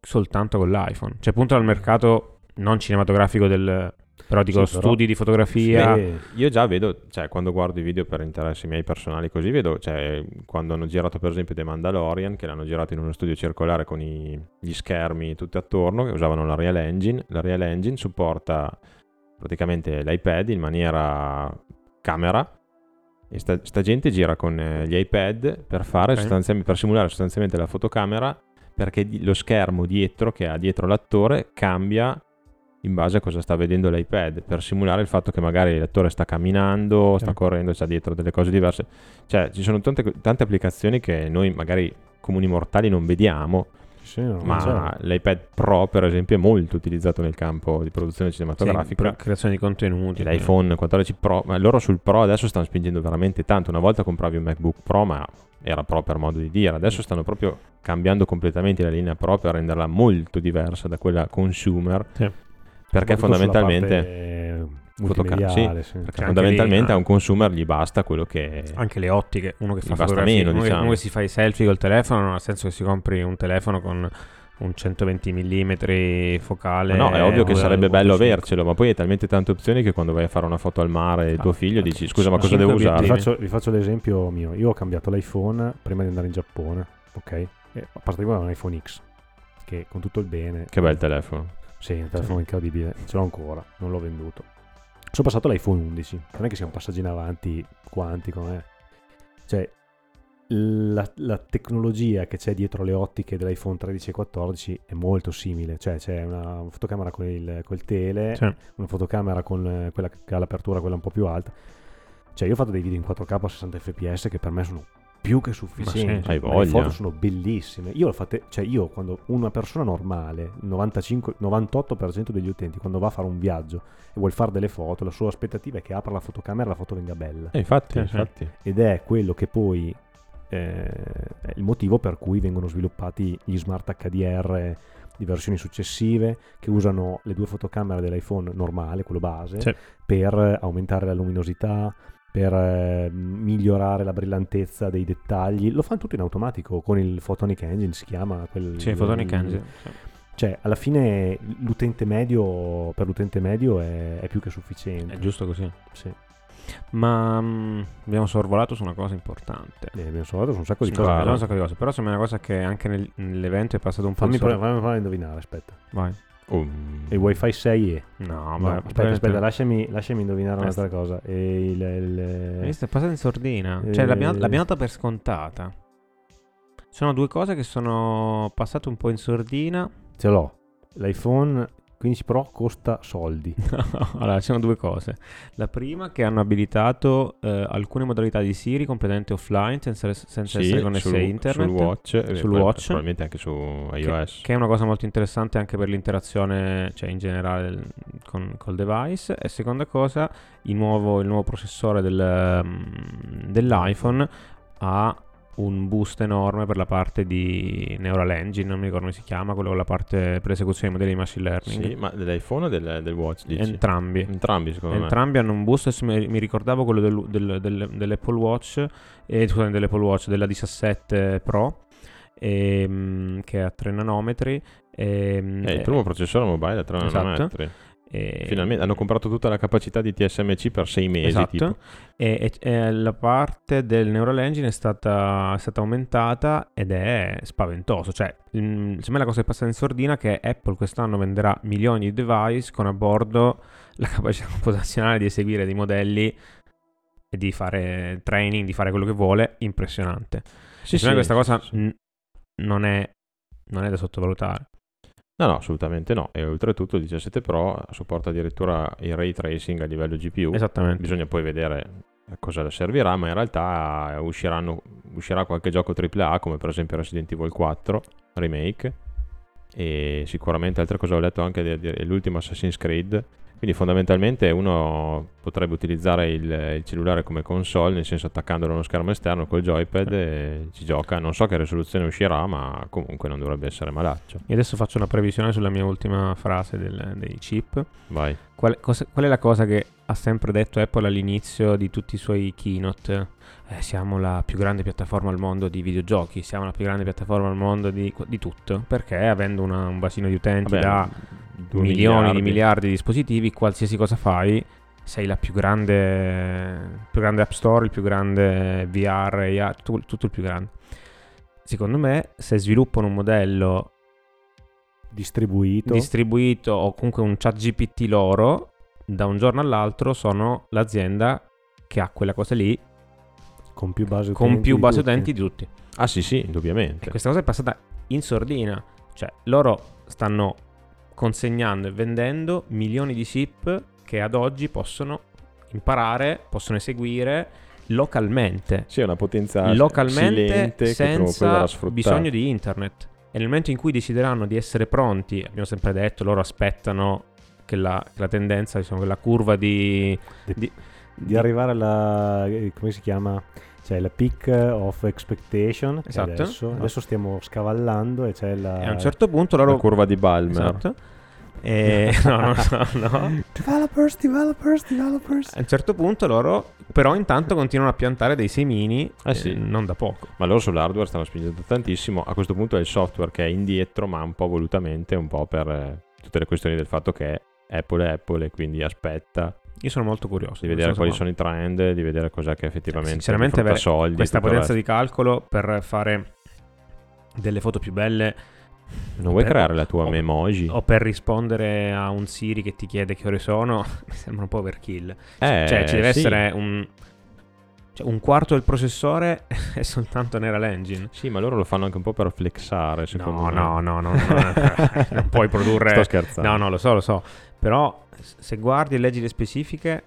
soltanto con l'iPhone. Cioè puntano al mercato non cinematografico del... Però dico Sì, però- studi di fotografia. Sì. Io già vedo, cioè quando guardo i video per interessi miei personali così, vedo, cioè quando hanno girato per esempio The Mandalorian, che l'hanno girato in uno studio circolare con i- gli schermi tutti attorno, che usavano la Real Engine, la Real Engine supporta praticamente l'iPad in maniera camera e sta, sta gente gira con eh, gli iPad per fare Ok. sostanzialmente, per simulare sostanzialmente la fotocamera perché lo schermo dietro che ha dietro l'attore cambia in base a cosa sta vedendo l'iPad per simulare il fatto che magari l'attore sta camminando, sta Sì. correndo, c'ha dietro delle cose diverse. Cioè, ci sono tante, tante applicazioni che noi magari comuni mortali non vediamo, Sì, no, ma certo. l'iPad Pro, per esempio, è molto utilizzato nel campo di produzione Sì, cinematografica. per creazione di contenuti. L'iPhone 14 Pro, ma loro sul Pro adesso stanno spingendo veramente tanto. Una volta compravi un MacBook Pro, ma era Pro per modo di dire. Adesso stanno proprio cambiando completamente la linea Pro per renderla molto diversa da quella consumer. Sì. Perché fondamentalmente, parte Fotoca- multimediale, sì. perché Cioè, fondamentalmente lì, a un consumer gli basta quello che... Anche le ottiche, uno che fa basta meno, uno, diciamo. uno che si fa i selfie col telefono, non ha senso che si compri un telefono con un 120 mm focale. Ma no, è ovvio che sarebbe bello 25. avercelo, ma poi hai talmente tante opzioni che quando vai a fare una foto al mare e Ah, tuo figlio dici scusa ma cosa devo Vi usare? obiettivi. faccio, vi faccio l'esempio mio. Io ho cambiato l'iPhone prima di andare in Giappone, ok? E partivo da un iPhone X, che con tutto il bene... Che bel telefono. Sì, un telefono incredibile, ce l'ho ancora, non l'ho venduto. Sono passato all'iPhone 11, non è che sia un passaggio in avanti quantico, eh. Cioè, la, la tecnologia che c'è dietro le ottiche dell'iPhone 13 e 14 è molto simile, cioè c'è una fotocamera con il, col tele, Sì. una fotocamera con eh, quella che ha l'apertura quella un po' più alta. Cioè, io ho fatto dei video in 4K a 60 fps che per me sono più che sufficienti. hai Ma Le foto sono bellissime. Io l'ho fatte, cioè io quando una persona normale, il 95, 98% degli utenti, quando va a fare un viaggio e vuole fare delle foto, la sua aspettativa è che apra la fotocamera e la foto venga bella. Eh, infatti, Sì, sì. infatti. Ed è quello che poi eh, è il motivo per cui vengono sviluppati gli smart HDR di versioni successive che usano le due fotocamere dell'iPhone normale, quello base, Sì. per aumentare la luminosità, per eh, migliorare la brillantezza dei dettagli. Lo fanno tutto in automatico con il Photonic Engine, si chiama quel Sì, Photonic il- Engine. sì. Cioè, alla fine l'utente medio per l'utente medio è, è più che sufficiente. È giusto così. Sì. Ma mm, abbiamo sorvolato su una cosa importante. Eh, abbiamo sollevato su un sacco di Sì, cose. abbiamo un sacco di cose. Però sembra una cosa che anche nel- nell'evento è passato un po' Fammi provare, fammi a indovinare, aspetta. Vai. Oh, Il wifi 6 e No, No, ma aspetta, aspetta, lasciami, lasciami indovinare Eh, un'altra cosa. E il, il- visto? È passata in sordina. Cioè, l'abbiamo, Eh. l'abbiamo data per scontata. Sono due cose che sono passate un po' in sordina. ce l'ho. L'iPhone 15 Pro costa soldi. allora, ci sono due cose. La prima che hanno abilitato eh, alcune modalità di Siri completamente offline senza, senza sì, essere connessi sul, a internet. sul watch, eh, Sul watch. probabilmente anche su iOS. Che è una cosa molto interessante anche per l'interazione, cioè in generale con, col device. E seconda cosa, il nuovo, il nuovo processore del, mm, dell'iPhone ha un boost enorme per la parte di Neural Engine, non mi ricordo come si chiama, quello con la parte per l'esecuzione dei modelli di machine learning. Sì, ma dell'iPhone o del, del watch? Dici? Entrambi. Entrambi, secondo me. Entrambi hanno un boost, mi, ricordavo quello del- del- del- dell'Apple Watch, e, scusate, dell'Apple Watch, della 17 Pro, ehm, che ha 3 nanometri. ehm, È il eh, primo processore mobile a 3 Esatto. nanometri. E- Finalmente hanno comprato tutta la capacità di TSMC per 6 mesi. Esatto. E, e- la parte del Neural Engine è stata, è stata aumentata ed è spaventoso. Cioè, mm, secondo me la cosa che passa in sordina è che Apple quest'anno venderà milioni di device con a bordo la capacità computazionale di eseguire dei modelli e di fare training, di fare quello che vuole, impressionante. Sì, Secondo me sì, questa cosa sì. n- non, è, non è da sottovalutare. No, no, assolutamente no. E oltretutto il 17 Pro supporta addirittura il ray tracing a livello GPU. Esattamente. Bisogna poi vedere a cosa servirà, ma in realtà uscirà qualche gioco AAA come per esempio Resident Evil 4 Remake e sicuramente altre cose ho letto anche dell'ultimo Assassin's Creed quindi fondamentalmente uno potrebbe utilizzare il, il, cellulare come console, nel senso attaccandolo a uno schermo esterno col joypad e ci gioca. Non so che risoluzione uscirà, ma comunque non dovrebbe essere malaccio. E adesso faccio una previsione sulla mia ultima frase del, dei chip. Vai. Qual, cosa, qual, è la cosa che ha sempre detto Apple all'inizio di tutti i suoi keynote? Eh, siamo la più grande piattaforma al mondo di videogiochi, siamo la più grande piattaforma al mondo di, di tutto. Perché avendo una, un bacino di utenti Vabbè, da milioni miliardi. di miliardi di dispositivi, qualsiasi cosa fai, sei la più grande, più grande App Store, il più grande VR, AR, tutto, tutto il più grande. Secondo me, se sviluppano un modello distribuito. distribuito o comunque un chat GPT loro, da un giorno all'altro sono l'azienda che ha quella cosa lì con più base utenti, più base di, utenti di tutti. Ah sì sì, indubbiamente. E questa cosa è passata in sordina. Cioè, loro stanno consegnando e vendendo milioni di SIP che ad oggi possono imparare, possono eseguire localmente. Sì, una potenza localmente senza bisogno di internet. E nel momento in cui decideranno di essere pronti, abbiamo sempre detto, loro aspettano che la, che la tendenza, diciamo, che la curva di, di, di, di arrivare alla... come si chiama? C'è la peak of expectation. Esatto. Adesso, adesso, stiamo scavallando e c'è la... E a un certo punto loro... La curva di Balmer. Esatto. E... no, no, no, no. Developers, developers, developers. A un certo punto loro, però, intanto continuano a piantare dei semini, eh sì. eh, non da poco. Ma loro sull'hardware stanno spingendo tantissimo. A questo punto è il software che è indietro, ma un po' volutamente, un po' per eh, tutte le questioni del fatto che Apple è Apple e quindi aspetta io sono molto curioso di vedere quali sono i trend, di vedere cos'è che effettivamente cioè, sinceramente avere soldi. Questa potenza di calcolo per fare delle foto più belle. Non vuoi per, creare la tua o, memoji? O per rispondere a un Siri che ti chiede che ore sono, mi sembra un po' overkill. Eh, cioè, ci deve sì. essere un, cioè, un quarto del processore è soltanto Neural Engine. Sì, ma loro lo fanno anche un po' per flexare, secondo no, me. No, no, no, no. non puoi produrre... Sto scherzando. No, no, lo so, lo so. Però se guardi e leggi le specifiche...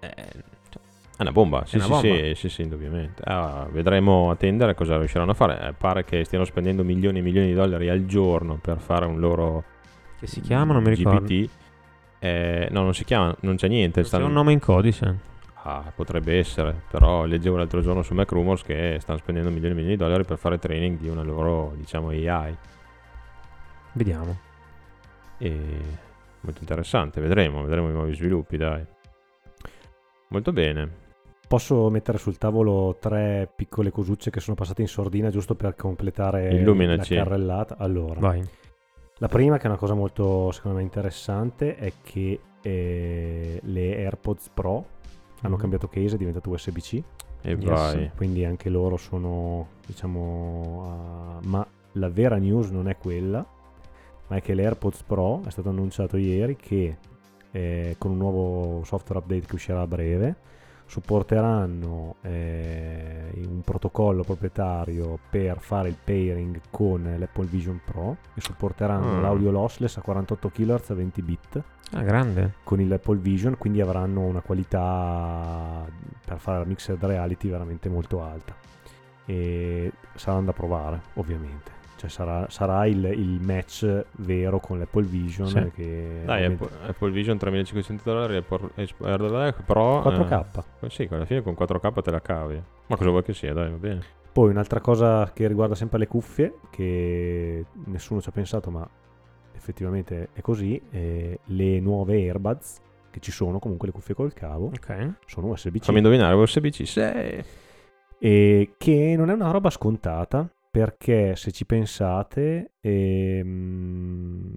Eh, è una bomba, sì, una sì, bomba. sì, sì, sì, indubbiamente. Ah, vedremo a tendere cosa riusciranno a fare. Eh, pare che stiano spendendo milioni e milioni di dollari al giorno per fare un loro... Che si chiama, non mi ricordo. GPT. Eh, no, non si chiama, non c'è niente. Stanno... C'è un nome in codice. Ah, potrebbe essere, però leggevo l'altro giorno su Mac Rumors che stanno spendendo milioni e milioni di dollari per fare training di una loro, diciamo, AI. Vediamo. E molto interessante, vedremo, vedremo i nuovi sviluppi, dai. Molto bene. Posso mettere sul tavolo tre piccole cosucce che sono passate in sordina giusto per completare Illuminaci. la carrellata? Allora, Vai. la prima, che è una cosa molto secondo me interessante, è che eh, le AirPods Pro hanno mm. cambiato case, è diventato USB-C. E yes. vai. Quindi anche loro sono, diciamo, uh, ma la vera news non è quella, ma è che l'AirPods Pro è stato annunciato ieri che eh, con un nuovo software update che uscirà a breve supporteranno eh, un protocollo proprietario per fare il pairing con l'Apple Vision Pro e supporteranno mm. l'audio lossless a 48 kHz a 20 bit ah, grande. con il Apple Vision quindi avranno una qualità per fare la mixed reality veramente molto alta e saranno da provare ovviamente cioè sarà, sarà il, il, match vero con l'Apple Vision. Sì. Che Dai, Apple, Apple, Vision 3500 dollari, Apple, Pro 4K. Eh, sì, alla fine con 4K te la cavi. Ma cosa vuoi che sia? Dai, va bene. Poi un'altra cosa che riguarda sempre le cuffie, che nessuno ci ha pensato, ma effettivamente è così: eh, le nuove earbuds che ci sono, comunque le cuffie col cavo, okay. sono USB-C. Fammi indovinare, USB-C, sì. E che non è una roba scontata perché se ci pensate ehm,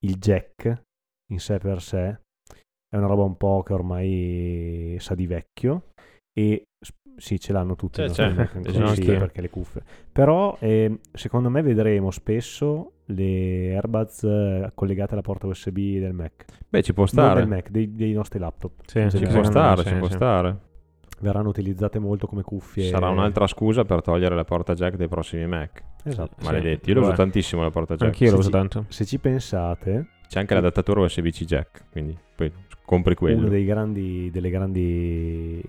il jack in sé per sé è una roba un po' che ormai sa di vecchio e sì ce l'hanno tutti c'è, c'è. Così, sì, perché le cuffie. Però eh, secondo me vedremo spesso le earbuds eh, collegate alla porta USB del Mac. Beh ci può stare non del Mac, dei, dei nostri laptop. Sì, ci può stare, ci può stare verranno utilizzate molto come cuffie. Sarà un'altra scusa per togliere la porta jack dei prossimi Mac. Esatto. Maledetti, io lo uso tantissimo la porta jack. Anch'io lo uso tanto. Se ci pensate, C'è anche l'adattatore USB-C jack, quindi poi compri quello. una dei grandi, delle grandi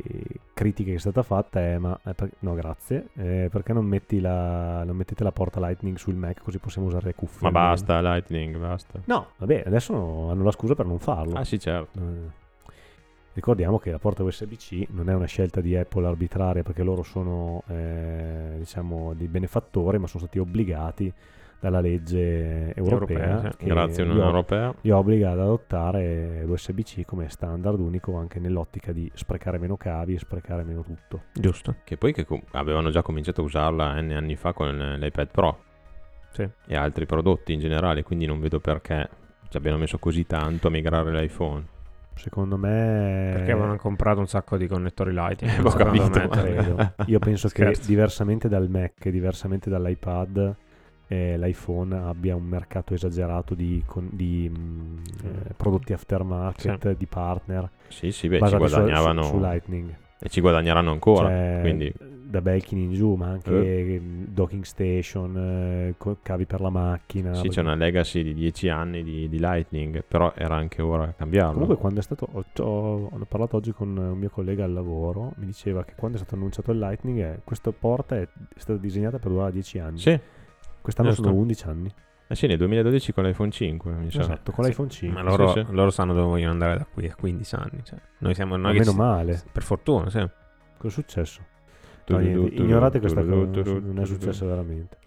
critiche che è stata fatta è ma eh, per- no grazie eh, perché non, metti la, non mettete la porta lightning sul Mac così possiamo usare le cuffie Ma basta, Lightning, basta. no vabbè adesso no- hanno la scusa per non farlo Ah sì, certo. Eh, ricordiamo che la porta USB-C non è una scelta di Apple arbitraria perché loro sono eh, diciamo dei benefattori ma sono stati obbligati dalla legge europea, Europea, sì. che Grazie li Unione ob- Europea. li obbliga ad adottare l'USB-C come standard unico anche nell'ottica di sprecare meno cavi e sprecare meno tutto. Giusto. Che poi che com- avevano già cominciato a usarla N anni fa con l'iPad Pro Sì. e altri prodotti in generale, quindi non vedo perché ci abbiano messo così tanto a migrare l'iPhone. Secondo me... Perché avevano comprato un sacco di connettori Lightning. Eh, ho capito, me. Io penso che diversamente dal Mac e diversamente dall'iPad, eh, l'iPhone abbia un mercato esagerato di, con- di, mh, eh, prodotti aftermarket, di partner, Sì, sì, beh, ci guadagnavano su, su Lightning. E ci guadagneranno ancora. Cioè, quindi da Belkin in giù, ma anche mh, docking station, eh, cavi per la macchina. sì, perché- c'è una legacy di 10 anni di, di Lightning, però era anche ora cambiarlo. Comunque quando è stato, ho, ho- ho parlato oggi con un mio collega al lavoro, mi diceva che quando è stato annunciato il Lightning, eh, questa porta è, è stata disegnata per durare 10 anni. Sì, Quest'anno Giusto. sono 11 anni. Eh sì, nel 2012 con l'iPhone 5, mi sa. Esatto, con Sì. l'iPhone 5. Ma loro, Sì, sì. loro sanno dove vogliono andare da qui a 15 anni. Cioè, noi siamo noi meno si- male. Per fortuna, sì. Cosa è successo? No, niente, ignorate questa cosa, non è successo veramente.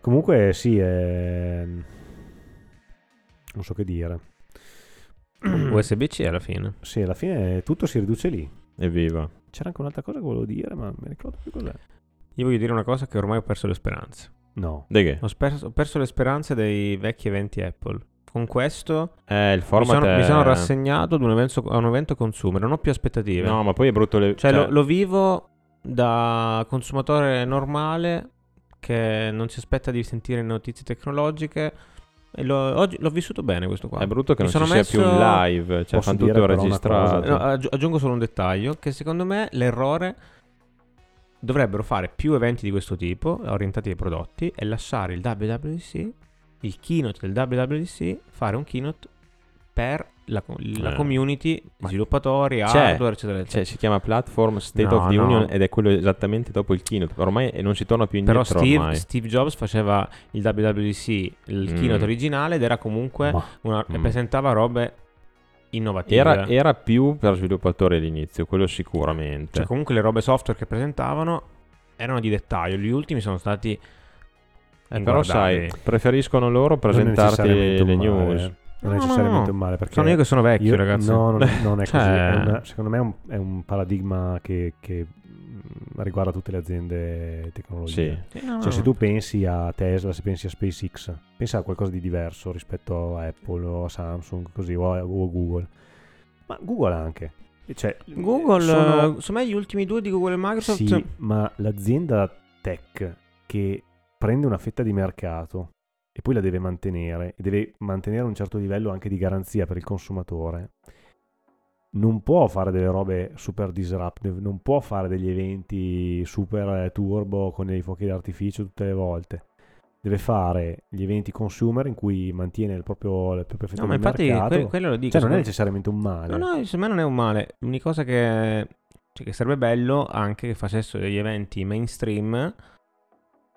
Comunque sì, è... non so che dire. USB-C alla fine. Sì, alla fine tutto si riduce lì. Evviva. C'era anche un'altra cosa che volevo dire, ma mi ricordo più cos'è. Io voglio dire una cosa che ormai ho perso le speranze. No. De che? Ho, sper- ho perso le speranze dei vecchi eventi Apple. Con questo Eh, il mi sono, è... mi sono rassegnato ad un, evento, a un evento consumer. Non ho più aspettative. No, ma poi è brutto le... Cioè, cioè, Lo, lo vivo da consumatore normale che non si aspetta di sentire notizie tecnologiche. E l'ho, oggi l'ho vissuto bene questo qua. È brutto che Mi non ci sono sia più un messo- live, cioè fanno tutto registrato. No, aggi- aggiungo solo un dettaglio, che secondo me l'errore dovrebbero fare più eventi di questo tipo, orientati ai prodotti, e lasciare il WWDC, il keynote del WWDC, fare un keynote per la, la Eh. community, sviluppatori, c'è, hardware, eccetera, eccetera. Cioè, si chiama Platform State No, of the no. Union ed è quello esattamente dopo il keynote. Ormai non si torna più Però indietro Steve, ormai. Steve Jobs faceva il WWDC, il Mm. keynote originale, ed era comunque una, Mm. presentava robe innovative. Era, era più per sviluppatori all'inizio, quello sicuramente. Cioè, comunque le robe software che presentavano erano di dettaglio. Gli ultimi sono stati. Eh, però sai, preferiscono loro presentarti le male, news. Non è No, no, necessariamente no. un male perché Sono io che sono vecchio, io- ragazzi. No, non, non è Cioè- così. È una- secondo me è un, è un paradigma che, che, mh, riguarda tutte le aziende tecnologiche. Sì. No, Cioè, no. se tu pensi a Tesla, se pensi a SpaceX, pensa a qualcosa di diverso rispetto a Apple o a Samsung, così, o a, o a Google. Ma Google anche. Cioè, Google, sono- secondo me gli ultimi due di Google e Microsoft. Sì, ma l'azienda tech che prende una fetta di mercato e poi la deve mantenere, e deve mantenere un certo livello anche di garanzia per il consumatore, non può fare delle robe super disruptive, non può fare degli eventi super eh, turbo con dei fuochi d'artificio tutte le volte. Deve fare gli eventi consumer in cui mantiene il proprio, il proprio fetta No, ma infatti que- quello lo dico. cioè, non è necessariamente un male. No, no, secondo me non è un male. L'unica cosa che, cioè, che sarebbe bello anche che facessero degli eventi mainstream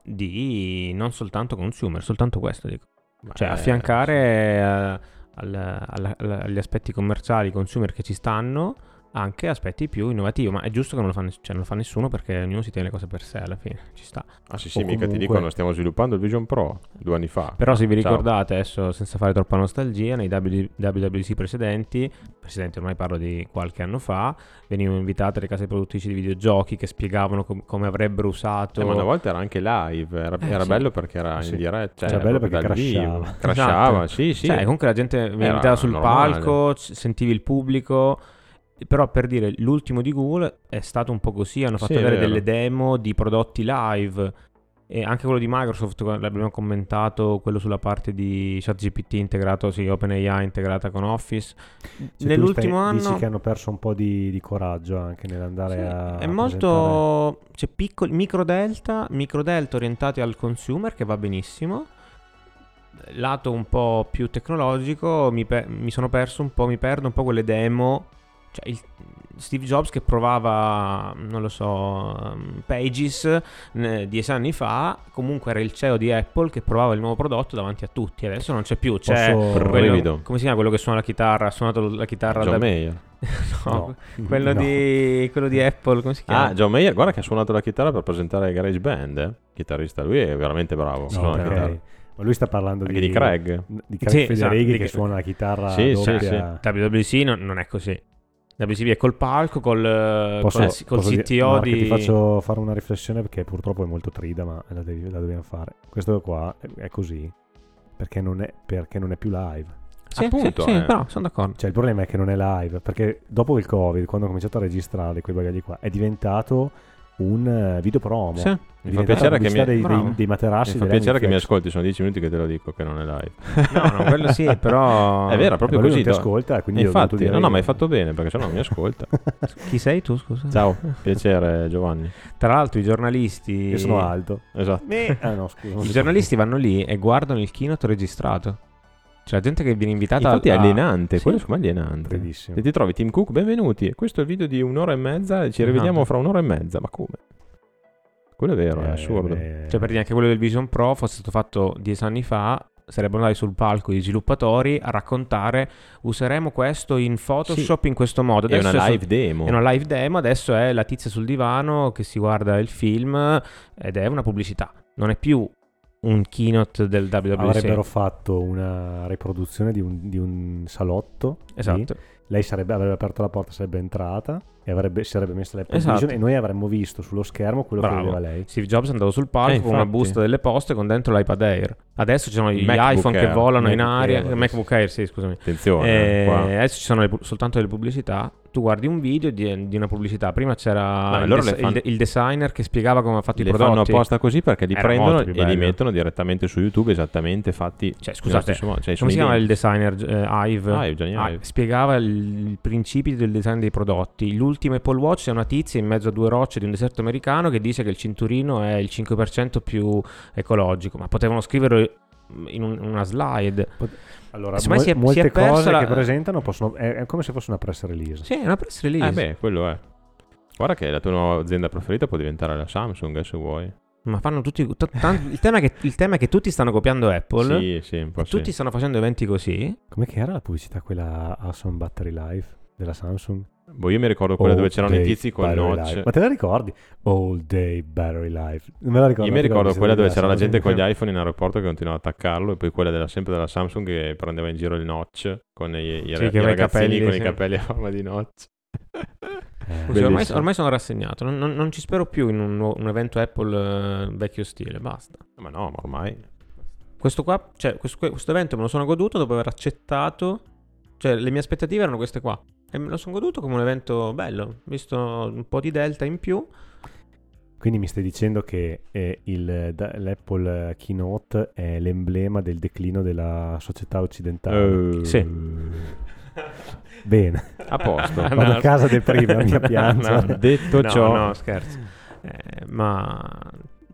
di non soltanto consumer, soltanto questo dico. Cioè, Eh, affiancare eh, al- alla- alla- agli aspetti commerciali, consumer che ci stanno, anche aspetti più innovativi. Ma è giusto che non lo fa, cioè, non lo fa nessuno perché ognuno si tiene le cose per sé alla fine. Ci sta. Ah sì, sì, O mica ti comunque- dicono stiamo sviluppando il Vision Pro due anni fa. Però se vi Ciao. ricordate adesso, senza fare troppa nostalgia, nei W- WWDC precedenti, precedenti ormai parlo di qualche anno fa, venivano invitate le case produttrici di videogiochi che spiegavano com- come avrebbero usato... Eh, ma una volta era anche live, era, Eh, era sì. bello perché era Sì. in diretta. Cioè, Era bello proprio perché dal vivo. crashava. Crashava, Esatto. sì, sì. Cioè, comunque la gente veniva sul normale. palco, c- sentivi il pubblico. Però per dire, l'ultimo di Google è stato un po' così. Hanno fatto Sì, vedere delle demo di prodotti live. E anche quello di Microsoft, l'abbiamo commentato, quello sulla parte di ChatGPT integrato, sì, OpenAI integrata con Office. Cioè, Nell'ultimo stai, anno... Dici che hanno perso un po' di, di coraggio anche nell'andare sì, a... È molto... C'è piccoli, micro delta, micro delta orientati al consumer che va benissimo. Lato un po' più tecnologico mi, pe- mi sono perso un po', mi perdo un po' quelle demo. Cioè il, Steve Jobs che provava, non lo so, um, Pages eh, dieci anni fa, comunque era il CEO di Apple che provava il nuovo prodotto davanti a tutti. Adesso non c'è più, c'è quello, come si chiama quello che suona la chitarra? Ha suonato la chitarra John da... Mayer. no, no, quello, no. Di, quello, Di, Apple, come si chiama? Ah, John Mayer, guarda che ha suonato la chitarra per presentare Garage Band, eh? chitarrista, lui è veramente bravo. No, okay. Ma lui sta parlando di, di, Craig. Di Craig sì, Federighi esatto, che suona la chitarra sì, doppia. Sì, sì. WWC non, non è così. WCB è col palco, col, posso, col, col posso CTO dire, di... Ti faccio fare una riflessione perché purtroppo è molto trida, ma la, devi, la dobbiamo fare. Questo qua è, è così perché non è, perché non è più live. Sì, Appunto, sì, eh. sì, però sono d'accordo. Cioè, il problema è che non è live, perché dopo il Covid, quando ho cominciato a registrare quei bagagli qua, è diventato un eh, video promo. Sì. Mi fa piacere che mi... dei, dei, dei materassi. Mi fa piacere che mi ascolti, sono dieci minuti che te lo dico che non è live. no, no, quello sì, però... È vero, proprio così. Non ti ascolta, quindi infatti, no, no, ma hai fatto bene, perché se no non mi ascolta. Chi sei tu, scusa? Ciao, piacere Giovanni. Tra l'altro i giornalisti... Io sono alto. Esatto. Ah, no, scusa, I giornalisti vanno lì e guardano il keynote registrato. Cioè, la gente che viene invitata Infatti a... è alienante, sì. quello è alienante. Bellissimo. E ti trovi Tim Cook, benvenuti. Questo è il video di un'ora e mezza e ci rivediamo fra un'ora e mezza. Ma come? Quello è vero, eh, è assurdo. Eh, cioè, per dire anche quello del Vision Pro fosse stato fatto dieci anni fa, sarebbero andati sul palco i sviluppatori a raccontare useremo questo in Photoshop sì. in questo modo. Adesso è una live è su- demo. È una live demo, adesso è la tizia sul divano che si guarda il film ed è una pubblicità. Non è più un keynote del WWDC. Avrebbero fatto una riproduzione di un, di un salotto. Esatto. Lì. Lei sarebbe, avrebbe aperto la porta, sarebbe entrata e avrebbe, si sarebbe messa l'Apple esatto. Vision e noi avremmo visto sullo schermo quello Bravo. che vedeva lei. Steve Jobs è andato sul palco eh, con una busta delle poste con dentro l'iPad Air. Adesso ci sono gli MacBook iPhone Air. che volano in aria. Air, MacBook Air, sì, scusami. Attenzione. Eh, adesso ci sono le, soltanto delle pubblicità tu guardi un video di, di una pubblicità. Prima c'era il, des- fan... il, il, designer che spiegava come ha fatto le i prodotti. Le fanno apposta così perché li Era prendono e li mettono direttamente su YouTube esattamente fatti. Cioè, scusate, cioè, come si chiama il designer eh, Ive? Ah, Ive, ah, Ive. Spiegava i principi del design dei prodotti. L'ultimo Apple Watch è una tizia in mezzo a due rocce di un deserto americano che dice che il cinturino è il 5% più ecologico. Ma potevano scriverlo in un, una slide. Pot- allora, mo- si è, molte si è cose la... che presentano possono, è, è, come se fosse una press release. Sì, è una press release. Eh beh, quello è. Guarda che la tua nuova azienda preferita può diventare la Samsung, eh, se vuoi. Ma fanno tutti. T- t- il, tema che, il, tema è che tutti stanno copiando Apple. Sì, sì, un po' Tutti sì. stanno facendo eventi così. Come che era la pubblicità quella Awesome Battery Life della Samsung? Boh, io mi ricordo quella All dove c'erano i tizi con il notch. Life. Ma te la ricordi? All Day Battery Life. Non me la ricordo. Io mi ricordo quella dove c'era la gente con gli iPhone in aeroporto che continuava a attaccarlo e poi quella della, sempre della Samsung che prendeva in giro il notch con i, i, sì, i ragazzini capelli, con sì. i capelli a forma di notch. Eh, ormai, ormai, sono rassegnato, non, non, non, ci spero più in un, un evento Apple uh, vecchio stile, basta. Ma no, ma ormai... Questo qua, cioè, questo, questo evento me lo sono goduto dopo aver accettato, cioè le mie aspettative erano queste qua. E me lo sono goduto come un evento bello, visto un po' di delta in più. Quindi mi stai dicendo che eh, il, da, l'Apple Keynote è l'emblema del declino della società occidentale? Uh, sì. Bene. A posto. Vado no, a casa del primo, mi piange. No, detto no, ciò... No, scherzo. Eh, ma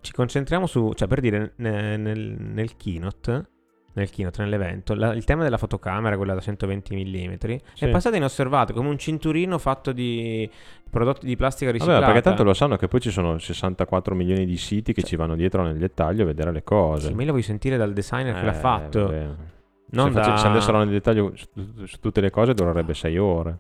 ci concentriamo su... Cioè, per dire, nel, nel, nel keynote nel keynote, nell'evento, la, il tema della fotocamera, quella da 120 mm, sì. è passato inosservato come un cinturino fatto di prodotti di plastica riciclata. Vabbè, perché tanto lo sanno che poi ci sono 64 milioni di siti che cioè, ci vanno dietro nel dettaglio a vedere le cose. Sì, ma lo vuoi sentire dal designer eh, che l'ha eh, fatto. Non se, da... face, se andassero nel dettaglio su, su, tutte le cose durerebbe 6 ore.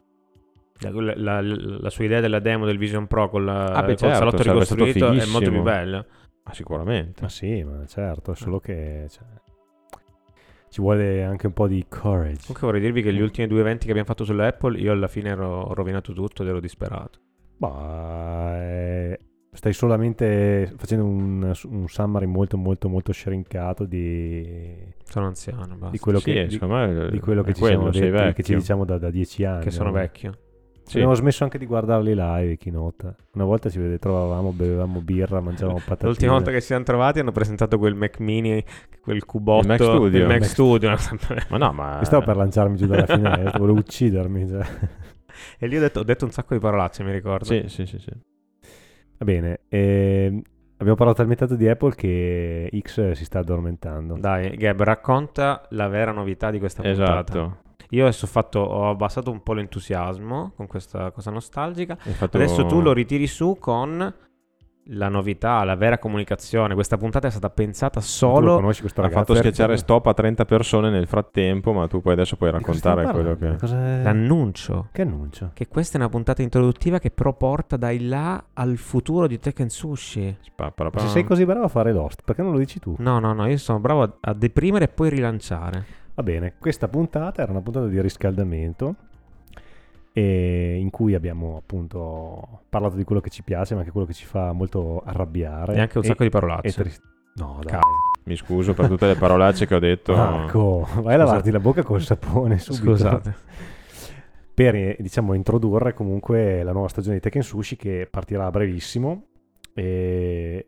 La, la, la, sua idea della demo del Vision Pro con, la, ah, beh, certo, salotto ricostruito è molto più bella. Ah, sicuramente. Ma sì, ma certo, è solo che... Cioè ci vuole anche un po' di courage. Comunque vorrei dirvi che gli ultimi due eventi che abbiamo fatto sull'Apple, io alla fine ero rovinato tutto ed ero disperato. Ma eh, stai solamente facendo un, un, summary molto molto molto shrinkato di... Sono anziano, basta. Di quello sì, che, di, di quello che ci, quello, detti, che ci diciamo da, da, dieci anni. Che sono no? vecchio. Sì. Abbiamo smesso anche di guardarli live, keynote. Una volta ci vede, trovavamo, bevevamo birra, mangiavamo patatine. L'ultima volta che si siamo trovati hanno presentato quel Mac Mini, quel cubotto, il Mac Studio. Il Mac Studio. ma no, ma... Mi stavo per lanciarmi giù dalla finestra, volevo uccidermi. Cioè. E lì ho detto, ho detto, un sacco di parolacce, mi ricordo. Sì, sì, sì. sì. Va bene, eh, abbiamo parlato talmente tanto di Apple che X si sta addormentando. Dai, Gab, racconta la vera novità di questa esatto. puntata. Io adesso ho, fatto, ho abbassato un po' l'entusiasmo con questa cosa nostalgica. Fatto... Adesso tu lo ritiri su con la novità, la vera comunicazione. Questa puntata è stata pensata solo. conosci questo ragazzo? Ha fatto schiacciare stop a 30 persone nel frattempo, ma tu poi adesso puoi raccontare quello che. Cos'è... L'annuncio. Che annuncio? Che questa è una puntata introduttiva che però porta dai là al futuro di Tekken Sushi. Se sei così bravo a fare l'host, perché non lo dici tu? No, no, no, io sono bravo a, a deprimere e poi rilanciare. Va bene, questa puntata era una puntata di riscaldamento in cui abbiamo appunto parlato di quello che ci piace, ma anche quello che ci fa molto arrabbiare. E anche un e, sacco di parolacce. Tri- no, dai. Mi scuso per tutte le parolacce che ho detto. Marco, vai a lavarti la bocca col sapone subito. Scusate. Per diciamo introdurre comunque la nuova stagione di Tekken Sushi che partirà a brevissimo. E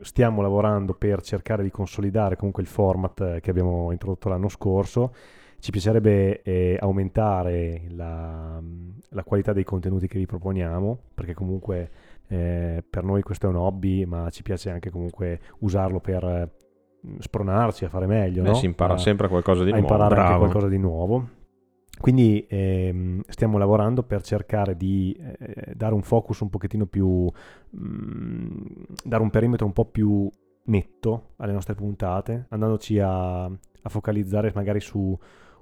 stiamo lavorando per cercare di consolidare comunque il format che abbiamo introdotto l'anno scorso. Ci piacerebbe eh, aumentare la, la, qualità dei contenuti che vi proponiamo, perché comunque eh, per noi questo è un hobby, ma ci piace anche comunque usarlo per eh, spronarci a fare meglio. Beh, no? Si impara a, sempre qualcosa di a nuovo. imparare Bravo. anche qualcosa di nuovo. Quindi ehm, stiamo lavorando per cercare di eh, dare un focus un pochettino più, mh, mm, dare un perimetro un po' più netto alle nostre puntate, andandoci a, a focalizzare magari su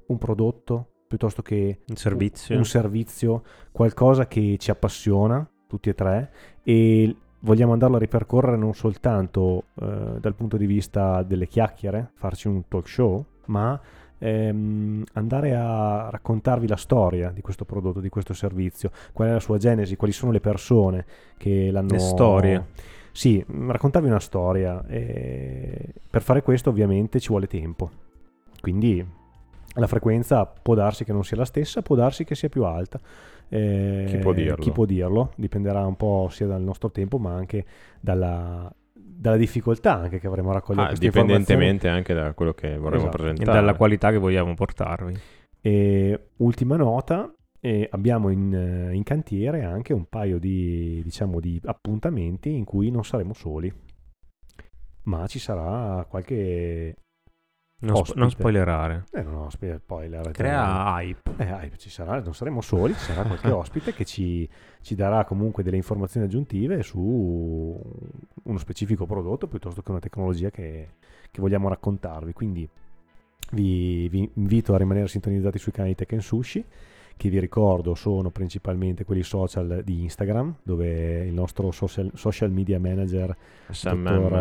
un prodotto piuttosto che un servizio. un servizio, qualcosa che ci appassiona, tutti e tre, e vogliamo andarlo a ripercorrere non soltanto eh, dal punto di vista delle chiacchiere, farci un talk show, ma ehm, andare a raccontarvi la storia di questo prodotto, di questo servizio, qual è la sua genesi, quali sono le persone che l'hanno... Le storie. Sì, raccontarvi una storia. E per fare questo ovviamente ci vuole tempo. Quindi la frequenza può darsi che non sia la stessa, può darsi che sia più alta. Eh, chi, può chi, può dirlo? Dipenderà un po' sia dal nostro tempo, ma anche dalla, dalla difficoltà anche che avremo a raccogliere ah, dipendentemente anche da quello che vorremmo esatto. presentare. E dalla qualità che vogliamo portarvi. E ultima nota e abbiamo in, in, cantiere anche un paio di, diciamo, di appuntamenti in cui non saremo soli ma ci sarà qualche non, sp- non, spoilerare. Eh, no, no, spoiler. Crea hype. Eh, hype ci sarà, non saremo soli, ci sarà qualche ospite che ci, ci, darà comunque delle informazioni aggiuntive su uno specifico prodotto piuttosto che una tecnologia che, che vogliamo raccontarvi. Quindi vi, vi, invito a rimanere sintonizzati sui canali Tech Sushi che vi ricordo sono principalmente quelli social di Instagram, dove il nostro social, social media manager, dottor,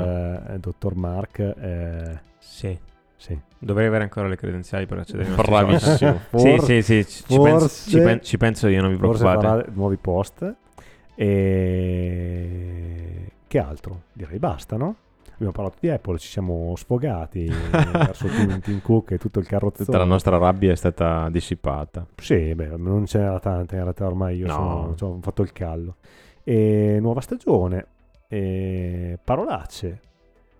eh, dottor Mark, eh, sì sì. Dovrei avere ancora le credenziali per accedere ai Bravissimo. sì, sì, sì, ci, forse, penso, ci, pen- ci, penso, io, non vi preoccupate. Forse farà nuovi post. E... Che altro? Direi basta, no? Abbiamo parlato di Apple, ci siamo sfogati verso Tim, Tim Cook e tutto il carrozzone. Tutta la nostra rabbia è stata dissipata. Sì, beh, non ce n'era tanta, in realtà ormai io no. sono, cioè, ho fatto il callo. E nuova stagione, e parolacce.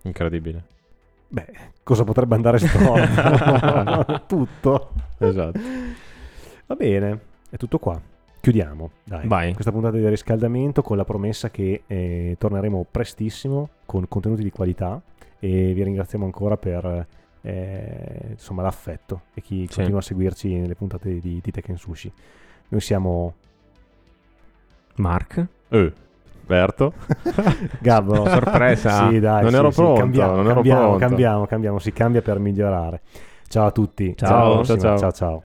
Incredibile. Beh, cosa potrebbe andare storto? tutto. Esatto. Va bene, è tutto qua. Chiudiamo, dai. Vai. Questa puntata di riscaldamento con la promessa che eh, torneremo prestissimo con contenuti di qualità e vi ringraziamo ancora per eh, insomma, l'affetto e chi sì. continua a seguirci nelle puntate di, di Tekken Sushi. Noi siamo Mark. Eh. Berto. Gabbo. Sorpresa. sì, dai, non sì, ero sì, pronto. Cambiamo, non cambiamo, ero pronto. cambiamo, cambiamo, si cambia per migliorare. Ciao a tutti. Ciao, ciao, ciao. ciao. ciao.